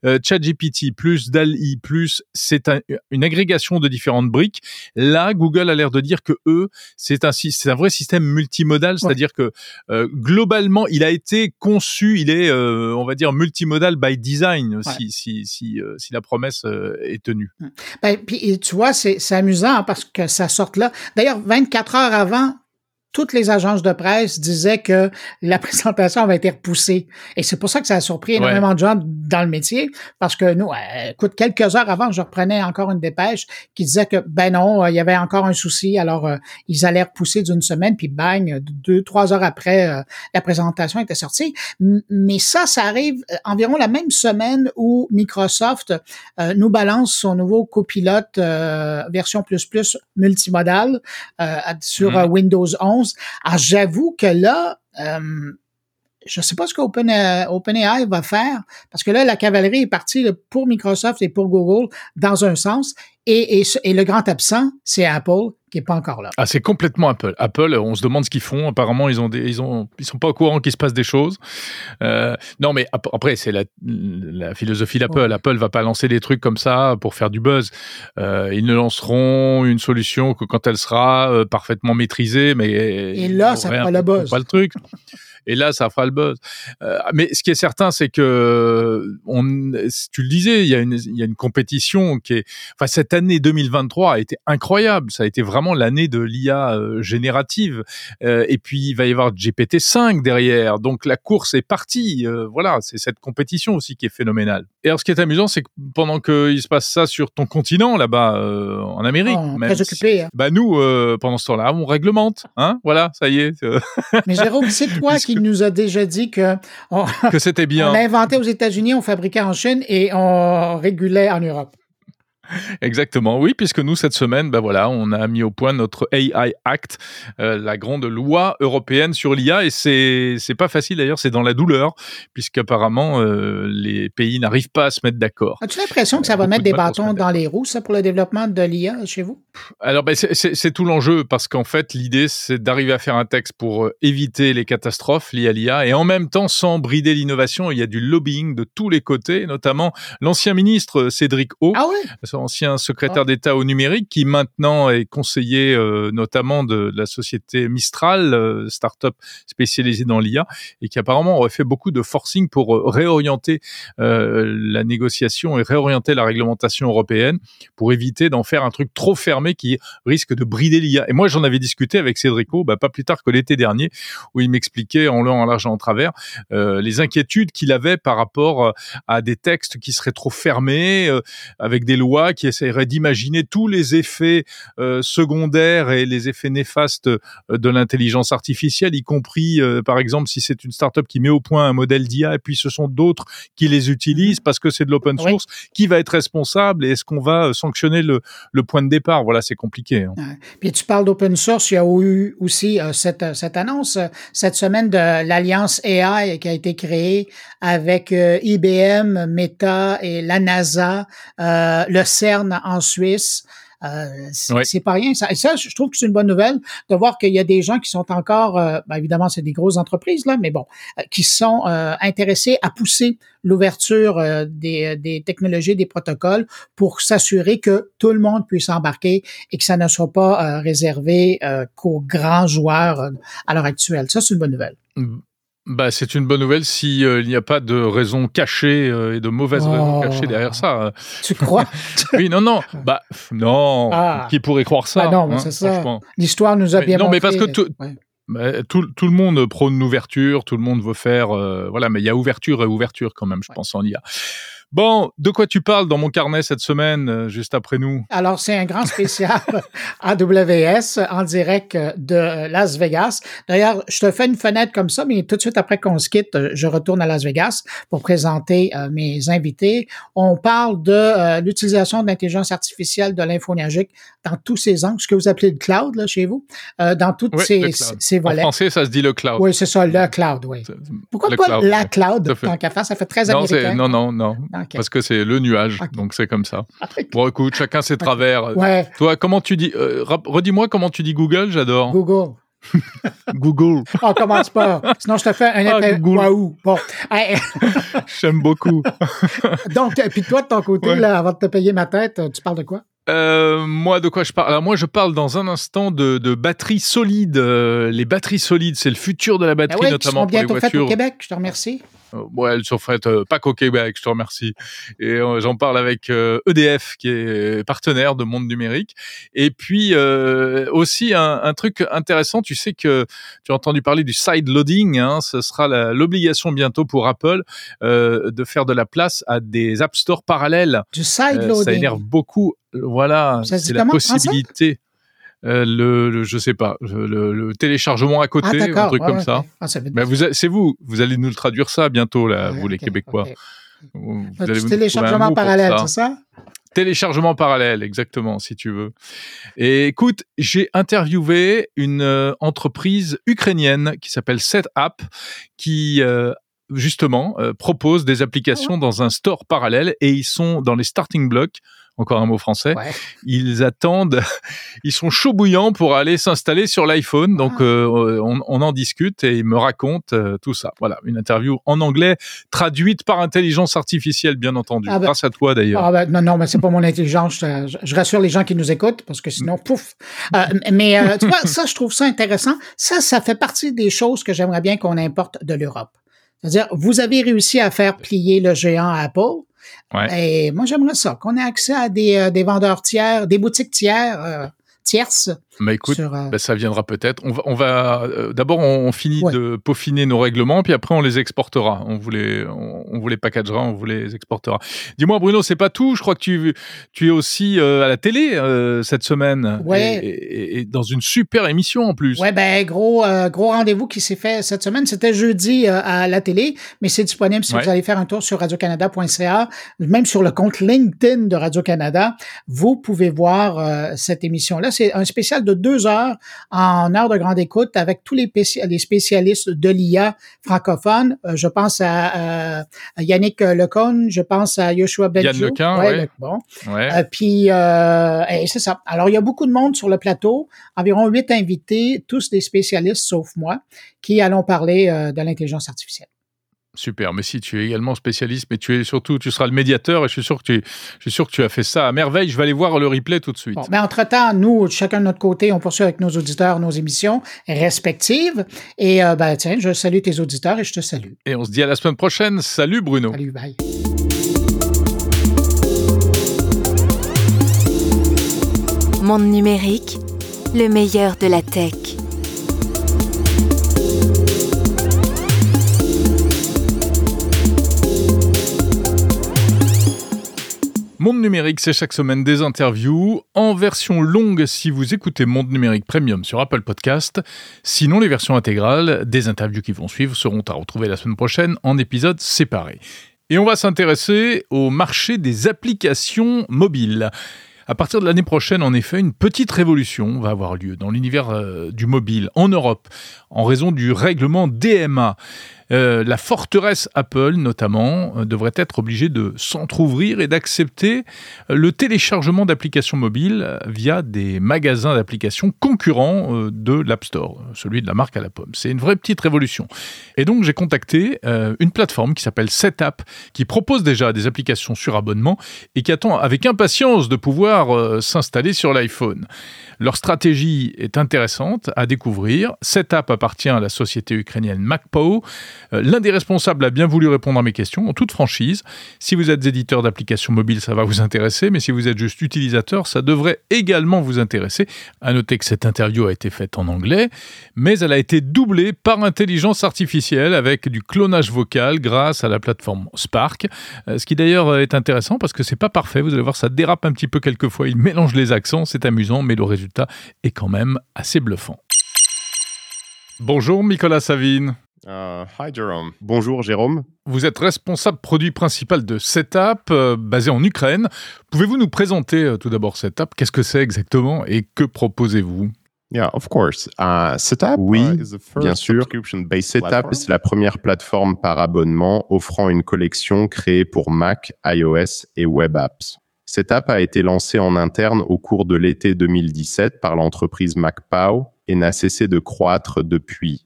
euh, ChatGPT plus DALI plus, c'est une agrégation de différentes briques. Là, Google a l'air de dire que eux, c'est un, c'est un vrai système multimodal, c'est-à-dire que euh, globalement, il a été conçu, il est, euh, on va dire, multimodal by design, si, si, si, si, la promesse est tenue.
Ben, puis, tu vois, c'est amusant parce que ça sort D'ailleurs, 24 heures avant, toutes les agences de presse disaient que la [LAUGHS] présentation avait été repoussée. Et c'est pour ça que ça a surpris énormément de gens dans le métier, parce que nous, euh, écoute, quelques heures avant, je reprenais encore une dépêche qui disait que, ben non, euh, il y avait encore un souci, alors euh, ils allaient repousser d'une semaine, puis bang, deux, trois heures après, la présentation était sortie. mais ça, ça arrive environ la même semaine où Microsoft nous balance son nouveau copilote version plus plus multimodal sur mm-hmm. Windows 11 alors, j'avoue que là, euh, je sais pas ce qu'OpenAI Open va faire, parce que là, la cavalerie est partie pour Microsoft et pour Google dans un sens, et, le grand absent, c'est Apple, qui est pas encore là.
Ah, c'est complètement Apple. Apple, on se demande ce qu'ils font. Apparemment, ils ont des, ils ont, ils sont pas au courant qu'il se passe des choses. Euh, non, mais après, c'est la, la, philosophie d'Apple. Apple va pas lancer des trucs comme ça pour faire du buzz. Euh, ils ne lanceront une solution que quand elle sera euh, parfaitement maîtrisée, mais
et là, ça fera le buzz.
Pas le truc et là ça fera le buzz. Euh, mais ce qui est certain, c'est que on, tu le disais, il y a une, il y a une compétition qui est, enfin cette année 2023 a été incroyable. Ça a été vraiment l'année de l'IA euh, générative. Euh, et puis il va y avoir GPT 5 derrière, donc la course est partie. Euh, voilà, c'est cette compétition aussi qui est phénoménale. Et alors ce qui est amusant, c'est que pendant qu'il se passe ça sur ton continent là-bas en Amérique,
oh, même très occupé, hein.
bah nous pendant ce temps-là, on réglemente, hein, voilà, ça y est.
mais Jérôme, c'est [LAUGHS] toi qui il nous a déjà dit que,
que c'était [LAUGHS] bien.
On inventé aux États-Unis, on fabriquait en Chine et on régulait en Europe. [LAUGHS]
Exactement, oui, puisque nous, cette semaine, ben voilà, on a mis au point notre AI Act, euh, la grande loi européenne sur l'IA, et c'est, c'est pas facile d'ailleurs, c'est dans la douleur, puisqu'apparemment, euh, les pays n'arrivent pas à se mettre d'accord.
As-tu l'impression que ça va mettre des bâtons dans les roues, ça, pour le développement de l'IA chez vous?
Alors, ben, c'est, c'est, tout l'enjeu, parce qu'en fait, l'idée, c'est d'arriver à faire un texte pour euh, éviter les catastrophes liées à l'IA, et en même temps, sans brider l'innovation, il y a du lobbying de tous les côtés, notamment l'ancien ministre Cédric O.
Ah ouais?
Ancien secrétaire d'État au numérique, qui maintenant est conseiller euh, notamment de, la société Mistral, euh, start-up spécialisée dans l'IA, et qui apparemment aurait fait beaucoup de forcing pour euh, réorienter la négociation et réorienter la réglementation européenne pour éviter d'en faire un truc trop fermé qui risque de brider l'IA. Et moi, j'en avais discuté avec Cédrico, bah, pas plus tard que l'été dernier, où il m'expliquait en long, en large et en travers les inquiétudes qu'il avait par rapport à des textes qui seraient trop fermés, avec des lois qui essaierait d'imaginer tous les effets euh, secondaires et les effets néfastes euh, de l'intelligence artificielle, y compris, euh, par exemple, si c'est une startup qui met au point un modèle d'IA et puis ce sont d'autres qui les utilisent parce que c'est de l'open
Oui.
source, qui va être responsable et est-ce qu'on va sanctionner le, le point de départ? Voilà, c'est compliqué. hein.
Ouais. Puis tu parles d'open source, il y a eu aussi euh, cette, cette annonce cette semaine de l'alliance AI qui a été créée avec IBM, Meta et la NASA, le CERN en Suisse. Euh, c'est pas rien. Ça, et ça, je trouve que c'est une bonne nouvelle de voir qu'il y a des gens qui sont encore, euh, ben, évidemment, c'est des grosses entreprises là, mais bon, euh, qui sont euh, intéressés à pousser l'ouverture des, des technologies, des protocoles pour s'assurer que tout le monde puisse embarquer et que ça ne soit pas réservé qu'aux grands joueurs à l'heure actuelle. Ça, c'est une bonne nouvelle.
Bah, c'est une bonne nouvelle si euh, il n'y a pas de raison cachée euh, et de mauvaises
Oh.
raisons cachées derrière ça. euh.
Tu crois? [LAUGHS]
Oui, non, non. [LAUGHS] Bah, non.
Ah.
Qui pourrait croire ça
Ben non, mais
hein,
c'est ça.
franchement.
L'histoire nous a
Mais
bien
non, mais parce que tout-
Ouais.
Bah, tout, tout le monde prône l'ouverture, tout le monde veut faire, euh, voilà, mais il y a ouverture et ouverture quand même, je
Ouais.
pense en IA. Bon, de quoi tu parles dans mon carnet cette semaine, euh, juste après nous?
Alors, c'est un grand spécial [LAUGHS] AWS en direct euh, de Las Vegas. D'ailleurs, je te fais une fenêtre comme ça, mais tout de suite après qu'on se quitte, euh, je retourne à Las Vegas pour présenter euh, mes invités. On parle de euh, l'utilisation de l'intelligence artificielle de l'infonuagique dans tous ces angles, ce que vous appelez le cloud là, chez vous, euh, dans toutes
Oui,
ces, ces
En
volets.
français, ça se dit le cloud.
Oui, c'est ça, le cloud, oui. Pourquoi
le
pas
cloud,
la cloud, tant qu'à faire? Ça fait très
Non,
américain.
non, non, non,
Ok.
parce que c'est le nuage, donc c'est comme ça. Bon, écoute, chacun ses travers.
Ouais,
Toi, comment tu dis euh, Redis-moi comment tu dis Google, j'adore.
Google. [LAUGHS]
Google.
On commence pas. Sinon, je te fais un
Ah,
waouh. Bon. Hey, [LAUGHS]
J'aime beaucoup. [LAUGHS]
donc, puis toi, de ton côté,
Ouais.
là, avant de te payer ma tête, euh, tu parles de quoi?
Euh, moi, de quoi je parle? Alors, moi, je parle dans un instant de, de batteries solides. Euh, les batteries solides, c'est le futur de la
Ben
batterie,
oui, qui
notamment
seront
pour les
bientôt faites au
voitures.
Québec, je te remercie.
Euh, ouais, elles sont faites euh, pas qu'au Québec, je te remercie. Et euh, j'en parle avec euh, EDF, qui est partenaire de Monde Numérique. Et puis euh, aussi un, un truc intéressant, tu sais que tu as entendu parler du side loading. Hein, ce sera l'obligation bientôt pour Apple euh, de faire de la place à des App Store parallèles.
Du side
Euh,
loading.
ça énerve beaucoup. Voilà, c'est la possibilité. Euh, le, le, je sais pas, le, le téléchargement à
Ah,
côté, un
d'accord.
truc
Ouais,
comme
ouais,
ça.
Ah, ça
vous, c'est vous, vous allez nous le traduire ça bientôt là,
Ouais,
vous les Québécois. Vous allez un
téléchargement parallèle, c'est ça?
Téléchargement parallèle, exactement, si tu veux. Et écoute, j'ai interviewé une euh, entreprise ukrainienne qui s'appelle SetApp, qui euh, justement propose des applications dans un store parallèle et ils sont dans les starting blocks. Encore un mot français.
Ouais.
Ils attendent, [LAUGHS] ils sont chauds bouillants pour aller s'installer sur l'iPhone. Donc,
Ah.
euh, on, on en discute et ils me racontent euh, tout ça. Voilà, une interview en anglais traduite par intelligence artificielle, bien entendu.
Ah ben-
Grâce à toi d'ailleurs.
Ah ben, non, non, mais c'est pas mon intelligence. Je, je- rassure les gens qui nous écoutent parce que sinon, pouf. Euh, mais euh, tu vois, ça, je trouve ça intéressant. Ça, ça fait partie des choses que j'aimerais bien qu'on importe de l'Europe. C'est-à-dire, vous avez réussi à faire plier le géant Apple.
Ouais.
Et moi, j'aimerais ça, qu'on ait accès à des, euh, des vendeurs tiers, des boutiques tiers, euh, tierces.
Mais écoute,
sur, euh,
ben, ça viendra peut-être. On va, on va euh, d'abord on, on finit
Ouais.
de peaufiner nos règlements, puis après on les exportera. On vous les, on, on vous les packagera, on vous les exportera. Dis-moi Bruno, c'est pas tout. Je crois que tu, tu es aussi euh, à la télé euh, cette semaine,
Ouais.
et, et- et dans une super émission en plus.
Ouais, ben gros euh, gros rendez-vous qui s'est fait cette semaine. C'était jeudi euh, à la télé, mais c'est disponible si
Ouais.
vous allez faire un tour sur radiocanada.ca, même sur le compte LinkedIn de Radio-Canada. Vous pouvez voir euh, cette émission-là. C'est un spécial de deux heures en heure de grande écoute avec tous les, péci- les spécialistes de l'IA francophones. Euh, je pense à, euh, à Yannick Lecon, je pense à Yoshua Benjo.
Yann Lequin,
Ouais,
ouais.
bon.
Ouais.
Euh, puis, euh, c'est ça. Alors, il y a beaucoup de monde sur le plateau, environ huit invités, tous des spécialistes sauf moi, qui allons parler de l'intelligence artificielle.
Super, mais si tu es également spécialiste, mais tu es surtout, tu seras le médiateur et je suis sûr que tu, je suis sûr que tu as fait ça à merveille. Je vais aller voir le replay tout de suite.
Bon, mais entre-temps, nous, chacun de notre côté, on poursuit avec nos auditeurs nos émissions respectives. Et euh, ben, tiens, je salue tes auditeurs et je te salue.
Et on se dit à la semaine prochaine. Salut Bruno.
Salut, bye.
Monde numérique, le meilleur de la tech.
Monde numérique, c'est chaque semaine des interviews en version longue si vous écoutez Monde numérique Premium sur Apple Podcast. Sinon, les versions intégrales des interviews qui vont suivre seront à retrouver la semaine prochaine en épisodes séparés. Et on va s'intéresser au marché des applications mobiles. À partir de l'année prochaine, en effet, une petite révolution va avoir lieu dans l'univers euh, du mobile en Europe en raison du règlement DMA. Euh, la forteresse Apple, notamment, euh, devrait être obligée de s'entr'ouvrir et d'accepter euh, le téléchargement d'applications mobiles via des magasins d'applications concurrents de l'App Store, celui de la marque à la pomme. C'est une vraie petite révolution. Et donc, j'ai contacté une plateforme qui s'appelle SetApp, qui propose déjà des applications sur abonnement et qui attend avec impatience de pouvoir s'installer sur l'iPhone. Leur stratégie est intéressante à découvrir. SetApp appartient à la société ukrainienne MacPo. Euh, l'un des responsables a bien voulu répondre à mes questions en toute franchise. Si vous êtes éditeur d'applications mobiles, ça va vous intéresser, mais si vous êtes juste utilisateur, ça devrait également vous intéresser. À noter que cette interview a été faite en anglais, mais elle a été doublée par intelligence artificielle avec du clonage vocal grâce à la plateforme Spark. Euh, ce qui d'ailleurs est intéressant parce que c'est pas parfait. Vous allez voir, ça dérape un petit peu quelquefois. Il mélange les accents, c'est amusant, mais le résultat est quand même assez bluffant. Bonjour Nicolas Savine.
Uh, hi Jérôme. Bonjour Jérôme.
Vous êtes responsable produit principal de Setup, euh, basé en Ukraine. Pouvez-vous nous présenter euh, tout d'abord Setup? Qu'est-ce que c'est exactement et que proposez-vous?
Yeah, of course. Uh, Setup, oui, uh, bien sûr. Setup, c'est la première plateforme par abonnement offrant une collection créée pour Mac, iOS et Web Apps. Setup a été lancé en interne au cours de l'été 2017 par l'entreprise MacPow et n'a cessé de croître depuis.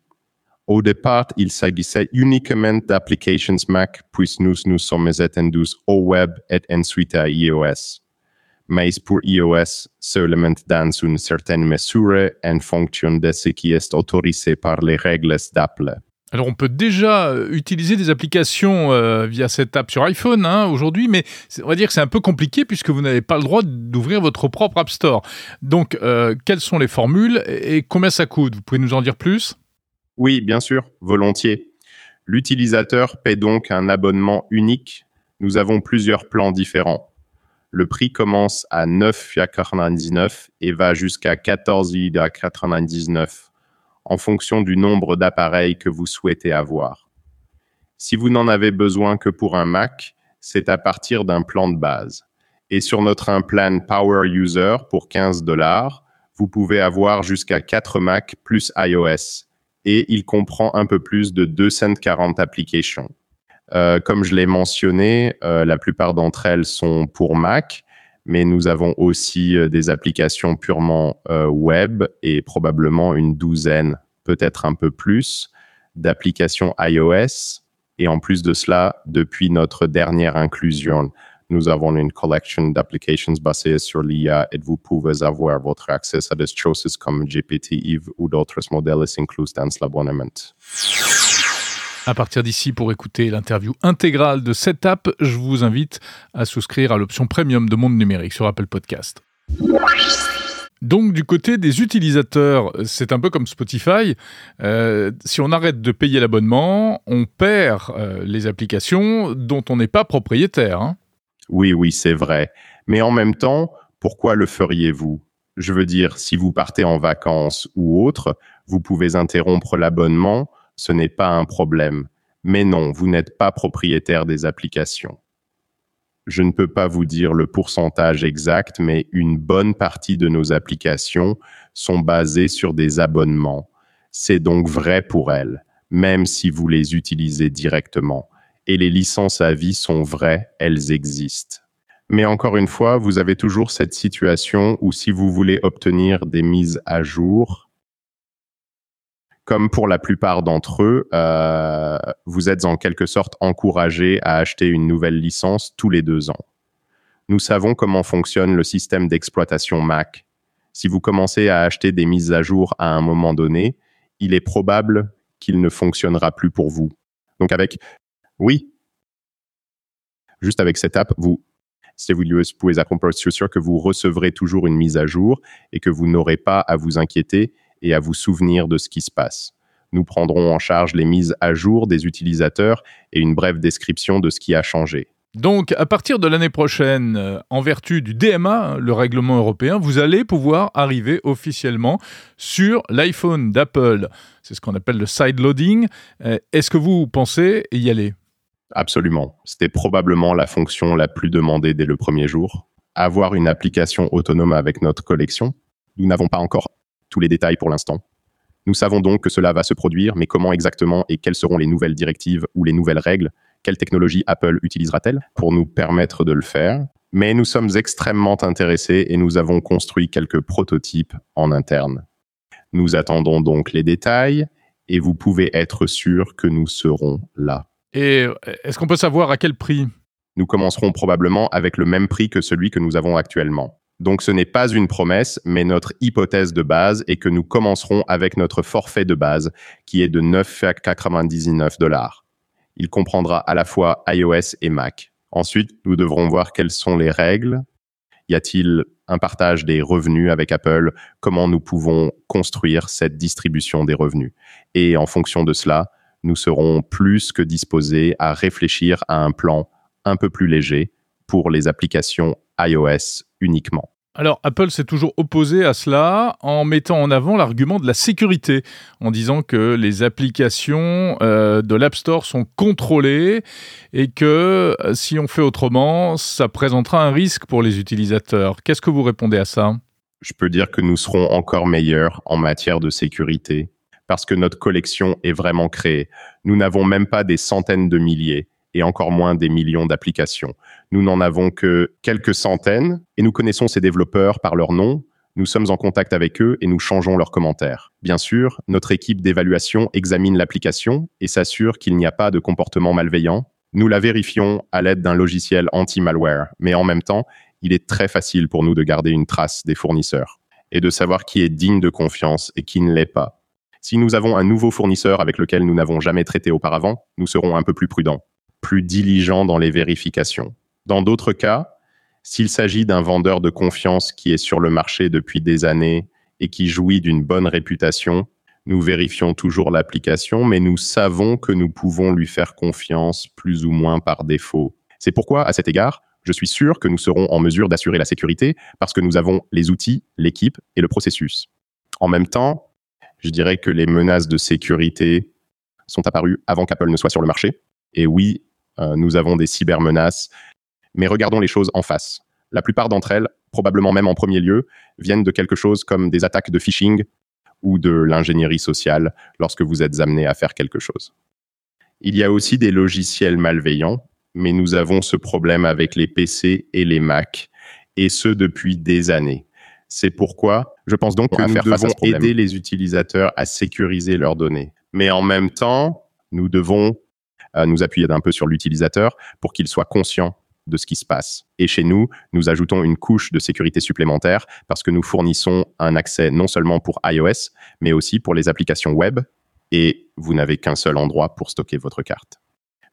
Au départ, il s'agissait uniquement d'applications Mac, puis nous nous sommes étendus au web et ensuite à iOS. Mais pour iOS, seulement dans une certaine mesure en fonction de ce qui est autorisé par les règles d'Apple.
Alors on peut déjà euh, utiliser des applications euh, via cette app sur iPhone hein, aujourd'hui, mais on va dire que c'est un peu compliqué puisque vous n'avez pas le droit d'ouvrir votre propre App Store. Donc euh, quelles sont les formules et combien ça coûte? Vous pouvez nous en dire plus?
Oui, bien sûr, volontiers. L'utilisateur paie donc un abonnement unique. Nous avons plusieurs plans différents. Le prix commence à 9,99 et va jusqu'à 14,99 en fonction du nombre d'appareils que vous souhaitez avoir. Si vous n'en avez besoin que pour un Mac, c'est à partir d'un plan de base. Et sur notre plan Power User pour 15 dollars, vous pouvez avoir jusqu'à 4 Macs plus iOS et il comprend un peu plus de 240 applications. Euh, comme je l'ai mentionné, euh, la plupart d'entre elles sont pour Mac, mais nous avons aussi euh, des applications purement web et probablement une douzaine, peut-être un peu plus, d'applications iOS. Et en plus de cela, depuis notre dernière inclusion, nous avons une collection d'applications basées sur l'IA et vous pouvez avoir votre accès à des choses comme GPT, Eve ou d'autres modèles inclus dans l'abonnement.
À partir d'ici, pour écouter l'interview intégrale de cette app, je vous invite à souscrire à l'option premium de Monde Numérique sur Apple Podcast. Donc du côté des utilisateurs, c'est un peu comme Spotify. Euh, si on arrête de payer l'abonnement, on perd euh, les applications dont on n'est pas propriétaire. Hein.
Oui, oui, c'est vrai. Mais en même temps, pourquoi le feriez-vous? Je veux dire, si vous partez en vacances ou autre, vous pouvez interrompre l'abonnement, ce n'est pas un problème. Mais non, vous n'êtes pas propriétaire des applications. Je ne peux pas vous dire le pourcentage exact, mais une bonne partie de nos applications sont basées sur des abonnements. C'est donc vrai pour elles, même si vous les utilisez directement et les licences à vie sont vraies, elles existent. Mais encore une fois, vous avez toujours cette situation où si vous voulez obtenir des mises à jour, comme pour la plupart d'entre eux, euh, vous êtes en quelque sorte encouragé à acheter une nouvelle licence tous les deux ans. Nous savons comment fonctionne le système d'exploitation Mac. Si vous commencez à acheter des mises à jour à un moment donné, il est probable qu'il ne fonctionnera plus pour vous. Donc avec oui. Juste avec cette app, vous, si vous pouvez accompagner, je suis sûr que vous recevrez toujours une mise à jour et que vous n'aurez pas à vous inquiéter et à vous souvenir de ce qui se passe. Nous prendrons en charge les mises à jour des utilisateurs et une brève description de ce qui a changé.
Donc, à partir de l'année prochaine, euh, en vertu du DMA, hein, le règlement européen, vous allez pouvoir arriver officiellement sur l'iPhone d'Apple. C'est ce qu'on appelle le side loading. Euh, Est-ce que vous pensez y aller?
Absolument. C'était probablement la fonction la plus demandée dès le premier jour. Avoir une application autonome avec notre collection. Nous n'avons pas encore tous les détails pour l'instant. Nous savons donc que cela va se produire, mais comment exactement et quelles seront les nouvelles directives ou les nouvelles règles? Quelle technologie Apple utilisera-t-elle pour nous permettre de le faire? Mais nous sommes extrêmement intéressés et nous avons construit quelques prototypes en interne. Nous attendons donc les détails et vous pouvez être sûr que nous serons là.
Et est-ce qu'on peut savoir à quel prix?
Nous commencerons probablement avec le même prix que celui que nous avons actuellement. Donc ce n'est pas une promesse, mais notre hypothèse de base est que nous commencerons avec notre forfait de base, qui est de 9,99 dollars. Il comprendra à la fois iOS et Mac. Ensuite, nous devrons voir quelles sont les règles. Y a-t-il un partage des revenus avec Apple? Comment nous pouvons construire cette distribution des revenus? Et en fonction de cela, nous serons plus que disposés à réfléchir à un plan un peu plus léger pour les applications iOS uniquement.
Alors, Apple s'est toujours opposé à cela en mettant en avant l'argument de la sécurité, en disant que les applications euh, de l'App Store sont contrôlées et que euh, si on fait autrement, ça présentera un risque pour les utilisateurs. Qu'est-ce que vous répondez à ça?
Je peux dire que nous serons encore meilleurs en matière de sécurité parce que notre collection est vraiment créée. Nous n'avons même pas des centaines de milliers et encore moins des millions d'applications. Nous n'en avons que quelques centaines et nous connaissons ces développeurs par leur nom. Nous sommes en contact avec eux et nous changeons leurs commentaires. Bien sûr, notre équipe d'évaluation examine l'application et s'assure qu'il n'y a pas de comportement malveillant. Nous la vérifions à l'aide d'un logiciel anti-malware, mais en même temps, il est très facile pour nous de garder une trace des fournisseurs et de savoir qui est digne de confiance et qui ne l'est pas. Si nous avons un nouveau fournisseur avec lequel nous n'avons jamais traité auparavant, nous serons un peu plus prudents, plus diligents dans les vérifications. Dans d'autres cas, s'il s'agit d'un vendeur de confiance qui est sur le marché depuis des années et qui jouit d'une bonne réputation, nous vérifions toujours l'application, mais nous savons que nous pouvons lui faire confiance plus ou moins par défaut. C'est pourquoi, à cet égard, je suis sûr que nous serons en mesure d'assurer la sécurité parce que nous avons les outils, l'équipe et le processus. En même temps, je dirais que les menaces de sécurité sont apparues avant qu'Apple ne soit sur le marché. Et oui, nous avons des cybermenaces, mais regardons les choses en face. La plupart d'entre elles, probablement même en premier lieu, viennent de quelque chose comme des attaques de phishing ou de l'ingénierie sociale lorsque vous êtes amené à faire quelque chose. Il y a aussi des logiciels malveillants, mais nous avons ce problème avec les PC et les Mac, et ce depuis des années. C'est pourquoi je pense donc que nous devons aider les utilisateurs à sécuriser leurs données. Mais en même temps, nous devons euh, nous appuyer un peu sur l'utilisateur pour qu'il soit conscient de ce qui se passe. Et chez nous, nous ajoutons une couche de sécurité supplémentaire parce que nous fournissons un accès non seulement pour iOS, mais aussi pour les applications web. Et vous n'avez qu'un seul endroit pour stocker votre carte.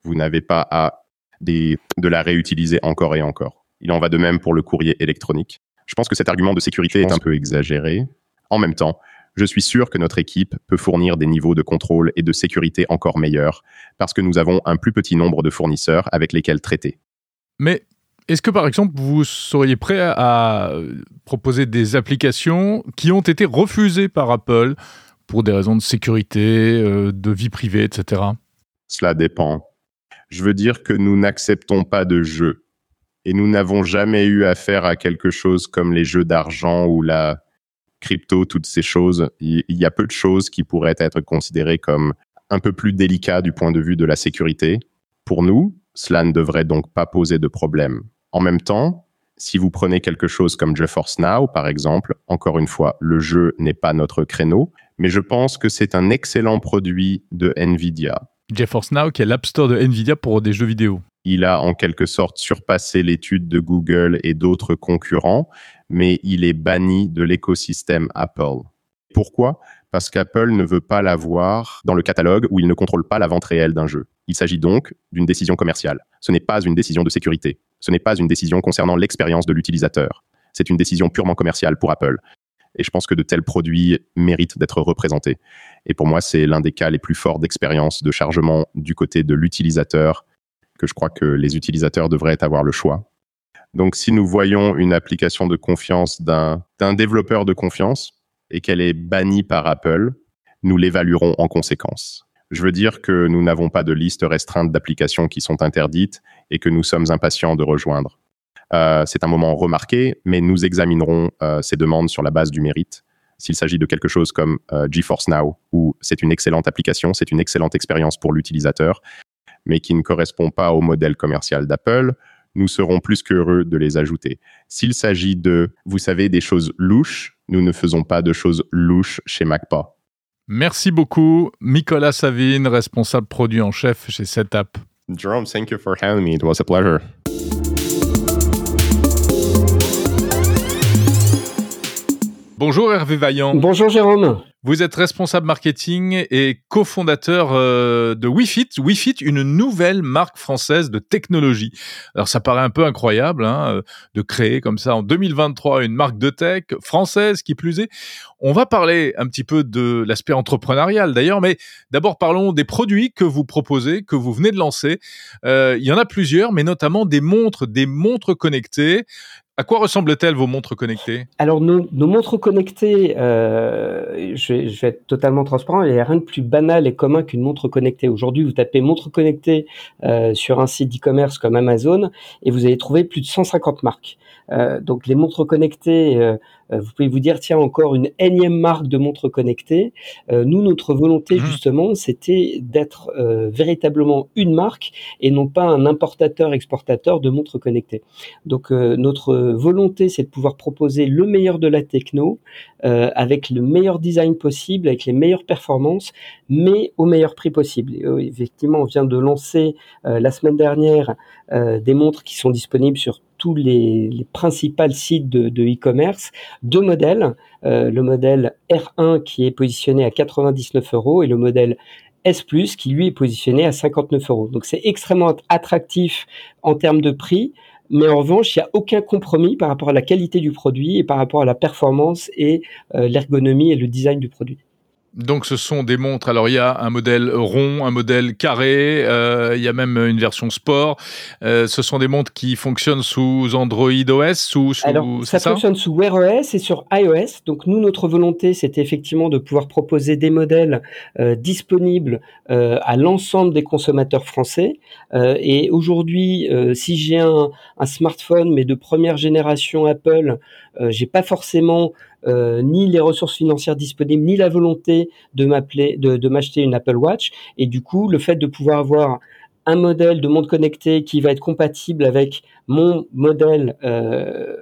Vous n'avez pas à des, de la réutiliser encore et encore. Il en va de même pour le courrier électronique. Je pense que cet argument de sécurité est un peu exagéré. En même temps, je suis sûr que notre équipe peut fournir des niveaux de contrôle et de sécurité encore meilleurs parce que nous avons un plus petit nombre de fournisseurs avec lesquels traiter.
Mais est-ce que par exemple vous seriez prêt à proposer des applications qui ont été refusées par Apple pour des raisons de sécurité, euh, de vie privée, etc.
Cela dépend. Je veux dire que nous n'acceptons pas de jeux et nous n'avons jamais eu affaire à quelque chose comme les jeux d'argent ou la crypto, toutes ces choses. Il y a peu de choses qui pourraient être considérées comme un peu plus délicat du point de vue de la sécurité. Pour nous, cela ne devrait donc pas poser de problème. En même temps, si vous prenez quelque chose comme GeForce Now, par exemple, encore une fois, le jeu n'est pas notre créneau, mais je pense que c'est un excellent produit de Nvidia.
GeForce Now, qui est l'App Store de Nvidia pour des jeux vidéo.
Il a en quelque sorte surpassé l'étude de Google et d'autres concurrents, mais il est banni de l'écosystème Apple. Pourquoi? Parce qu'Apple ne veut pas l'avoir dans le catalogue où il ne contrôle pas la vente réelle d'un jeu. Il s'agit donc d'une décision commerciale. Ce n'est pas une décision de sécurité. Ce n'est pas une décision concernant l'expérience de l'utilisateur. C'est une décision purement commerciale pour Apple. Et je pense que de tels produits méritent d'être représentés. Et pour moi, c'est l'un des cas les plus forts d'expérience de chargement du côté de l'utilisateur que je crois que les utilisateurs devraient avoir le choix. Donc, si nous voyons une application de confiance d'un développeur de confiance et qu'elle est bannie par Apple, nous l'évaluerons en conséquence. Je veux dire que nous n'avons pas de liste restreinte d'applications qui sont interdites et que nous sommes impatients de rejoindre. Euh, c'est un moment remarqué, mais nous examinerons euh, ces demandes sur la base du mérite. S'il s'agit de quelque chose comme euh, GeForce Now, où c'est une excellente application, c'est une excellente expérience pour l'utilisateur, mais qui ne correspond pas au modèle commercial d'Apple, nous serons plus qu'heureux de les ajouter. S'il s'agit de, vous savez, des choses louches, nous ne faisons pas de choses louches chez MacPa.
Merci beaucoup, Nicolas Savine, responsable produit en chef chez Setup.
Jerome, thank you for having me. It was a pleasure.
Bonjour Hervé Vaillant.
Bonjour Jérôme.
Vous êtes responsable marketing et cofondateur euh, de WeFit. WeFit, une nouvelle marque française de technologie. Alors ça paraît un peu incroyable hein, euh, de créer comme ça en 2023 une marque de tech française qui plus est. On va parler un petit peu de l'aspect entrepreneurial d'ailleurs, mais d'abord parlons des produits que vous proposez, que vous venez de lancer. Euh, il y en a plusieurs, mais notamment des montres, des montres connectées. À quoi ressemblent-elles vos montres connectées?
Alors nos, montres connectées, euh, je, vais, être totalement transparent, il n'y a rien de plus banal et commun qu'une montre connectée. Aujourd'hui, vous tapez montre connectée euh, sur un site d'e-commerce comme Amazon et vous allez trouver plus de 150 marques. Euh, donc les montres connectées, vous pouvez vous dire tiens encore une énième marque de montres connectées. nous notre volonté mmh. justement c'était d'être véritablement une marque et non pas un importateur exportateur de montres connectées. Donc notre volonté c'est de pouvoir proposer le meilleur de la techno avec le meilleur design possible, avec les meilleures performances, mais au meilleur prix possible. Et, effectivement on vient de lancer la semaine dernière des montres qui sont disponibles sur tous les, principaux sites de e-commerce, deux modèles, euh, le modèle R1 qui est positionné à 99 euros et le modèle S+, qui lui est positionné à 59 euros. Donc c'est extrêmement attractif en termes de prix, mais en revanche, il n'y a aucun compromis par rapport à la qualité du produit et par rapport à la performance et euh, l'ergonomie et le design du produit.
Donc ce sont des montres. Alors il y a un modèle rond, un modèle carré, euh, il y a même une version sport. Euh, ce sont des montres qui fonctionnent sous Android OS, sous, sous
Alors ça, fonctionne sous Wear OS et sur iOS. Donc nous notre volonté c'était effectivement de pouvoir proposer des modèles euh, disponibles à l'ensemble des consommateurs français. et aujourd'hui, si j'ai un, un, smartphone mais de première génération Apple, j'ai pas forcément euh, ni les ressources financières disponibles, ni la volonté de m'appeler, de, de m'acheter une Apple Watch. Et du coup, le fait de pouvoir avoir un modèle de monde connecté qui va être compatible avec mon modèle euh,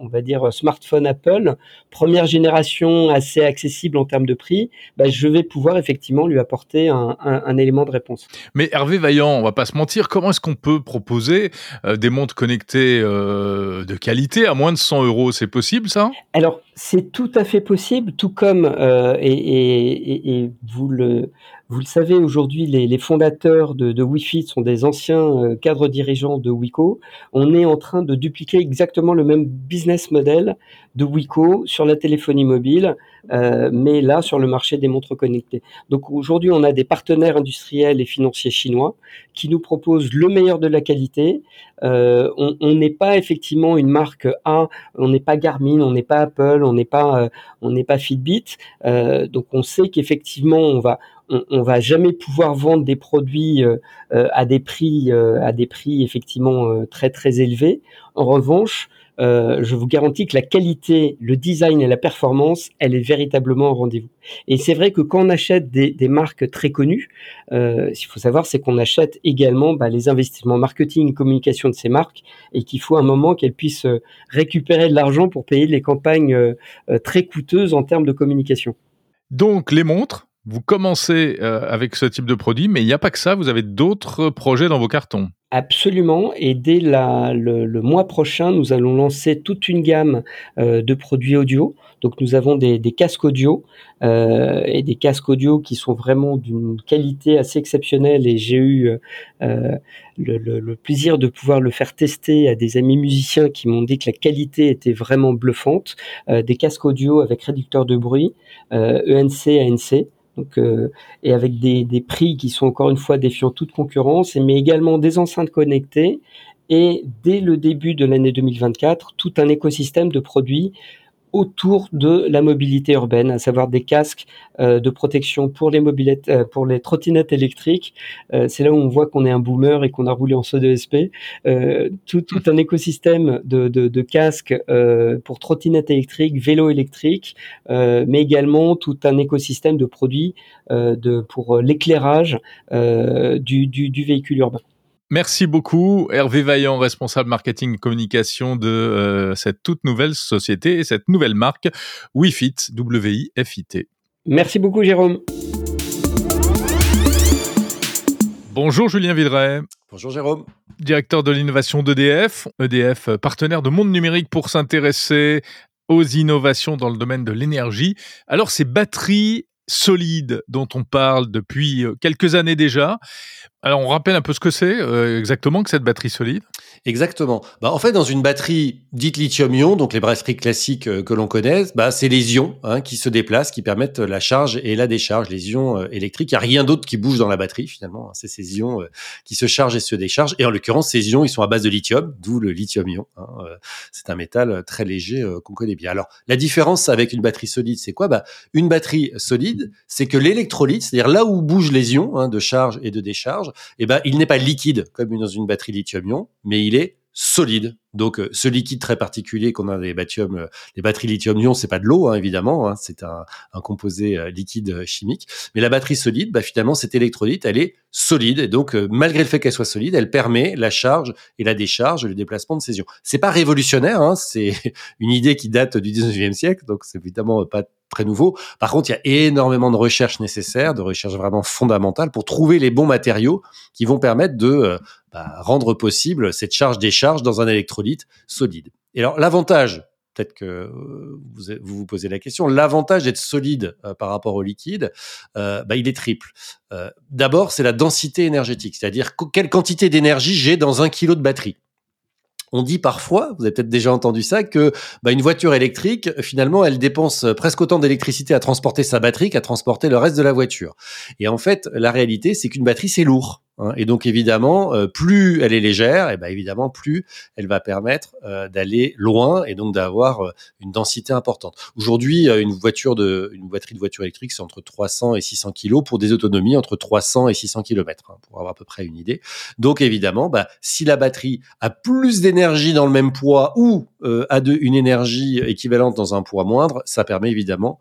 on va dire smartphone Apple, première génération assez accessible en termes de prix, bah, je vais pouvoir effectivement lui apporter un, élément de réponse.
Mais Hervé Vaillant, on va pas se mentir, comment est-ce qu'on peut proposer euh, des montres connectées euh, de qualité à moins de 100 euros? C'est possible ça?
Alors c'est tout à fait possible, tout comme euh, et, vous le savez, aujourd'hui, les, fondateurs de, Wi-Fi sont des anciens euh, cadres dirigeants de Wico. On est en train de dupliquer exactement le même business model de Wico sur la téléphonie mobile, euh, mais là sur le marché des montres connectées. Donc aujourd'hui, on a des partenaires industriels et financiers chinois qui nous proposent le meilleur de la qualité. On n'est pas effectivement une marque A, on n'est pas Garmin, on n'est pas Apple, on n'est pas, on n'est pas Fitbit. donc on sait qu'effectivement, on va on, va jamais pouvoir vendre des produits euh, euh, à des prix euh, à des prix effectivement très très élevés. En revanche, je vous garantis que la qualité, le design et la performance, elle est véritablement au rendez-vous. Et c'est vrai que quand on achète des, marques très connues, ce qu'il faut savoir, c'est qu'on achète également bah, les investissements marketing et communication de ces marques et qu'il faut un moment qu'elles puissent récupérer de l'argent pour payer les campagnes très coûteuses en termes de communication.
Donc les montres, vous commencez euh, avec ce type de produit, mais il n'y a pas que ça, vous avez d'autres projets dans vos cartons.
Absolument, et dès le, mois prochain, nous allons lancer toute une gamme euh, de produits audio. Donc nous avons des, casques audio euh, et des casques audio qui sont vraiment d'une qualité assez exceptionnelle et j'ai eu le, le, plaisir de pouvoir le faire tester à des amis musiciens qui m'ont dit que la qualité était vraiment bluffante. des casques audio avec réducteur de bruit, ENC, ANC Donc, et avec des, des prix qui sont encore une fois défiant toute concurrence, mais également des enceintes connectées et dès le début de l'année 2024, tout un écosystème de produits autour de la mobilité urbaine, à savoir des casques euh, de protection pour les euh, pour les trottinettes électriques. Euh, c'est là où on voit qu'on est un boomer et qu'on a roulé en saut de SP. Tout, tout, un écosystème de, de, de casques pour trottinettes électriques, vélos électriques, mais également tout un écosystème de produits de, pour l'éclairage du, du, du véhicule urbain.
Merci beaucoup, Hervé Vaillant, responsable marketing et communication de euh, cette toute nouvelle société et cette nouvelle marque WiFit, W-I-F-I-T.
Merci beaucoup, Jérôme.
Bonjour Julien Vidret.
Bonjour Jérôme.
Directeur de l'innovation d'EDF, EDF partenaire de Monde Numérique pour s'intéresser aux innovations dans le domaine de l'énergie. Alors ces batteries solides dont on parle depuis euh, quelques années déjà, alors, on rappelle un peu ce que c'est euh, exactement que cette batterie solide?
Exactement. Bah, en fait, dans une batterie dite lithium-ion, donc les batteries classiques euh, que l'on connaît, bah, c'est les ions hein, qui se déplacent, qui permettent la charge et la décharge, les ions euh, électriques. Il n'y a rien d'autre qui bouge dans la batterie, finalement. Hein. C'est ces ions qui se chargent et se déchargent. Et en l'occurrence, ces ions, ils sont à base de lithium, d'où le lithium-ion. Hein. C'est un métal très léger qu'on connaît bien. Alors, la différence avec une batterie solide, c'est quoi? Bah, Une batterie solide, c'est que l'électrolyte, c'est-à-dire là où bougent les ions de charge et de décharge, eh ben, il n'est pas liquide comme dans une batterie lithium-ion, mais est solide. Donc, euh, ce liquide très particulier qu'on a dans les, euh, batteries lithium-ion, c'est pas de l'eau, hein, évidemment, hein, c'est un, composé euh, liquide chimique. Mais la batterie solide, bah, finalement, cette électrolyte, elle est solide. Et donc, malgré le fait qu'elle soit solide, elle permet la charge et la décharge, le déplacement de ces ions. C'est pas révolutionnaire, hein, c'est [LAUGHS] une idée qui date du 19e siècle, donc c'est évidemment pas très nouveau. Par contre, il y a énormément de recherches nécessaires, de recherches vraiment fondamentales pour trouver les bons matériaux qui vont permettre de bah, rendre possible cette charge-décharge dans un électrolyte solide. Et alors, l'avantage, peut-être que euh, vous, vous, posez la question, l'avantage d'être solide euh, par rapport au liquide, bah, il est triple. D'abord, c'est la densité énergétique, c'est-à-dire quelle quantité d'énergie j'ai dans un kilo de batterie. On dit parfois, vous avez peut-être déjà entendu ça, que bah, une voiture électrique, finalement, elle dépense presque autant d'électricité à transporter sa batterie qu'à transporter le reste de la voiture. Et en fait, la réalité, c'est qu'une batterie, c'est lourd. Hein. Et donc évidemment, euh, plus elle est légère, et ben évidemment plus elle va permettre euh, d'aller loin et donc d'avoir euh, une densité importante. Aujourd'hui, une voiture de, une batterie de voiture électrique, c'est entre 300 et 600 kg pour des autonomies entre 300 et 600 km, hein, pour avoir à peu près une idée. Donc évidemment, bah, si la batterie a plus d'énergie dans le même poids ou a de, une énergie équivalente dans un poids moindre, ça permet évidemment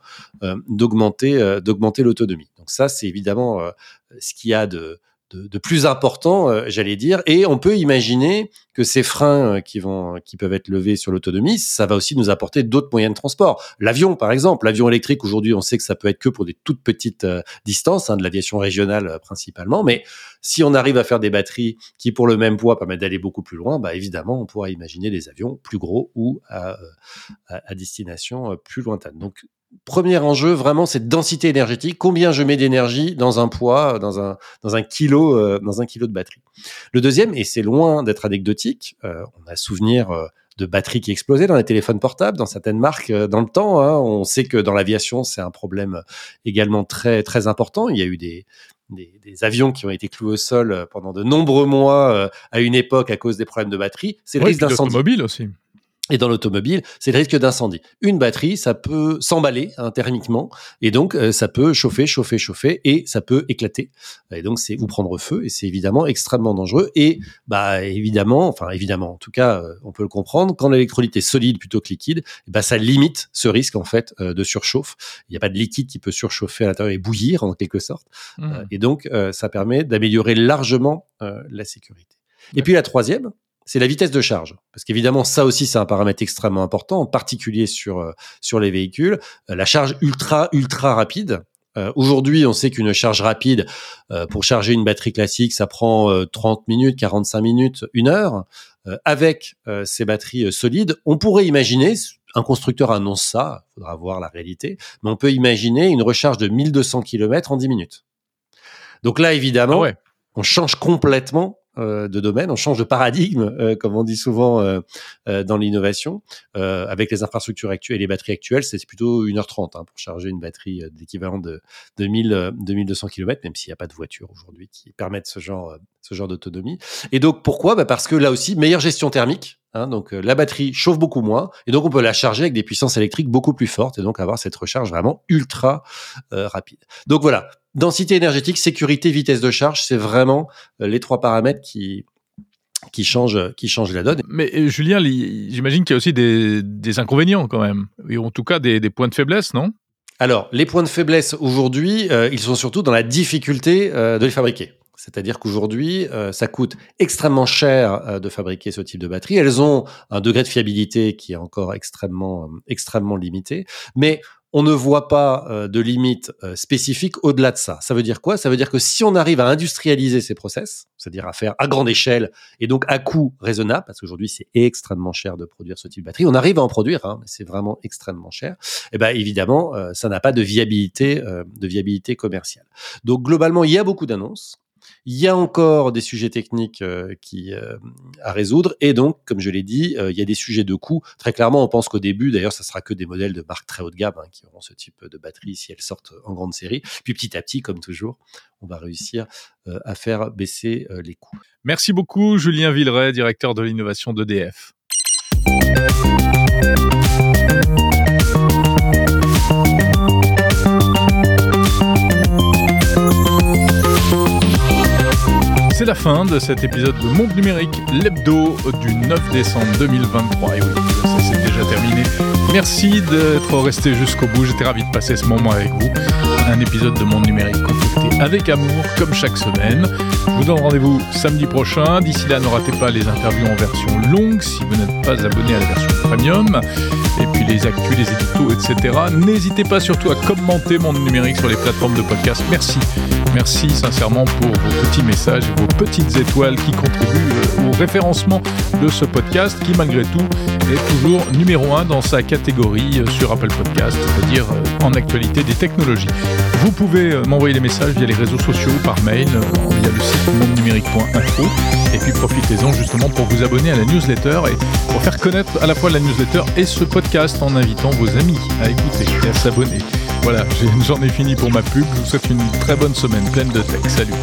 d'augmenter d'augmenter l'autonomie. Donc ça, c'est évidemment ce qu'il y a de de, plus important, euh, j'allais dire. Et on peut imaginer que ces freins euh, qui vont, qui peuvent être levés sur l'autonomie, ça va aussi nous apporter d'autres moyens de transport. L'avion, par exemple, l'avion électrique aujourd'hui, on sait que ça peut être que pour des toutes petites euh, distances, hein, de l'aviation régionale principalement. Mais si on arrive à faire des batteries qui, pour le même poids, permettent d'aller beaucoup plus loin, bah évidemment, on pourra imaginer des avions plus gros ou à, à, à destination plus lointaine. Donc premier enjeu, vraiment, c'est densité énergétique. Combien je mets d'énergie dans un poids, dans un, dans un kilo, euh, dans un kilo de batterie? Le deuxième, et c'est loin d'être anecdotique, euh, on a souvenir euh, de batteries qui explosaient dans les téléphones portables, dans certaines marques dans le temps. Hein. On sait que dans l'aviation, c'est un problème également très très important. Il y a eu des, des, des, avions qui ont été cloués au sol pendant de nombreux mois à une époque à cause des problèmes de batterie.
C'est le risque d'incendie. aussi.
Et dans l'automobile, c'est le risque d'incendie. Une batterie, ça peut s'emballer hein, thermiquement, et donc euh, ça peut chauffer, chauffer, chauffer, et ça peut éclater. Et donc c'est ou prendre feu, et c'est évidemment extrêmement dangereux. Et bah évidemment, enfin évidemment, en tout cas, euh, on peut le comprendre, quand l'électrolyte est solide plutôt que liquide, bah ça limite ce risque en fait euh, de surchauffe. Il n'y a pas de liquide qui peut surchauffer à l'intérieur et bouillir en quelque sorte. Mmh. et donc ça permet d'améliorer largement la sécurité. Et puis la troisième, c'est la vitesse de charge. Parce qu'évidemment, ça aussi, c'est un paramètre extrêmement important, en particulier sur, euh, sur les véhicules. Euh, la charge ultra, ultra rapide. Euh, aujourd'hui, on sait qu'une charge rapide, pour charger une batterie classique, ça prend 30 minutes, 45 minutes, une heure. avec ces batteries solides, on pourrait imaginer, un constructeur annonce ça, il faudra voir la réalité, mais on peut imaginer une recharge de 1200 km en 10 minutes. Donc là, évidemment, ah on change complètement de domaine, on change de paradigme, comme on dit souvent dans l'innovation. avec les infrastructures actuelles et les batteries actuelles, c'est plutôt 1h30 hein, pour charger une batterie d'équivalent de 2000, 2200 km, même s'il n'y a pas de voiture aujourd'hui qui permettent ce genre, ce genre d'autonomie. Et donc pourquoi? Bah Parce que là aussi, meilleure gestion thermique. Hein, donc la batterie chauffe beaucoup moins et donc on peut la charger avec des puissances électriques beaucoup plus fortes et donc avoir cette recharge vraiment ultra rapide. Donc voilà, densité énergétique, sécurité, vitesse de charge, c'est vraiment les trois paramètres qui qui changent qui changent la donne.
Mais Julien, j'imagine qu'il y a aussi des, des, inconvénients quand même, et en tout cas des, des points de faiblesse, non?
Alors, les points de faiblesse aujourd'hui, ils sont surtout dans la difficulté de les fabriquer. C'est-à-dire qu'aujourd'hui, euh, ça coûte extrêmement cher euh, de fabriquer ce type de batterie. Elles ont un degré de fiabilité qui est encore extrêmement, euh, extrêmement limité. Mais on ne voit pas de limite spécifique au-delà de ça. Ça veut dire quoi? Ça veut dire que si on arrive à industrialiser ces process, c'est-à-dire à faire à grande échelle et donc à coût raisonnable, parce qu'aujourd'hui c'est extrêmement cher de produire ce type de batterie, on arrive à en produire, hein, mais c'est vraiment extrêmement cher. Et eh ben évidemment, ça n'a pas de viabilité, de viabilité commerciale. Donc globalement, il y a beaucoup d'annonces. Il y a encore des sujets techniques euh, euh, à résoudre et donc, comme je l'ai dit, euh, il y a des sujets de coût. Très clairement, on pense qu'au début, d'ailleurs, ça sera que des modèles de marque très haut de gamme hein, qui auront ce type de batterie si elles sortent en grande série. Puis petit à petit, comme toujours, on va réussir à faire baisser les coûts.
Merci beaucoup, Julien Villeray, directeur de l'innovation d'EDF. C'est la fin de cet épisode de Monde Numérique, l'hebdo du 9 décembre 2023. Et oui, ça c'est déjà terminé. Merci d'être resté jusqu'au bout. J'étais ravi de passer ce moment avec vous. Un épisode de Monde Numérique concocté avec amour, comme chaque semaine. Je vous donne rendez-vous samedi prochain. D'ici là, ne ratez pas les interviews en version longue si vous n'êtes pas abonné à la version premium. Et puis les actus, les éditos, etc. N'hésitez pas surtout à commenter Monde Numérique sur les plateformes de podcast. Merci. Merci sincèrement pour vos petits messages et vos petites étoiles qui contribuent au référencement de ce podcast qui, malgré tout, est toujours numéro un dans sa catégorie sur Apple Podcast, c'est-à-dire en actualité des technologies. Vous pouvez m'envoyer des messages via les réseaux sociaux, par mail, via le site mondenumérique.info. Et puis profitez-en justement pour vous abonner à la newsletter et pour faire connaître à la fois la newsletter et ce podcast en invitant vos amis à écouter et à s'abonner. Voilà, [LAUGHS] j'en ai, fini pour ma pub. Je vous souhaite une très bonne semaine pleine de tech. Salut.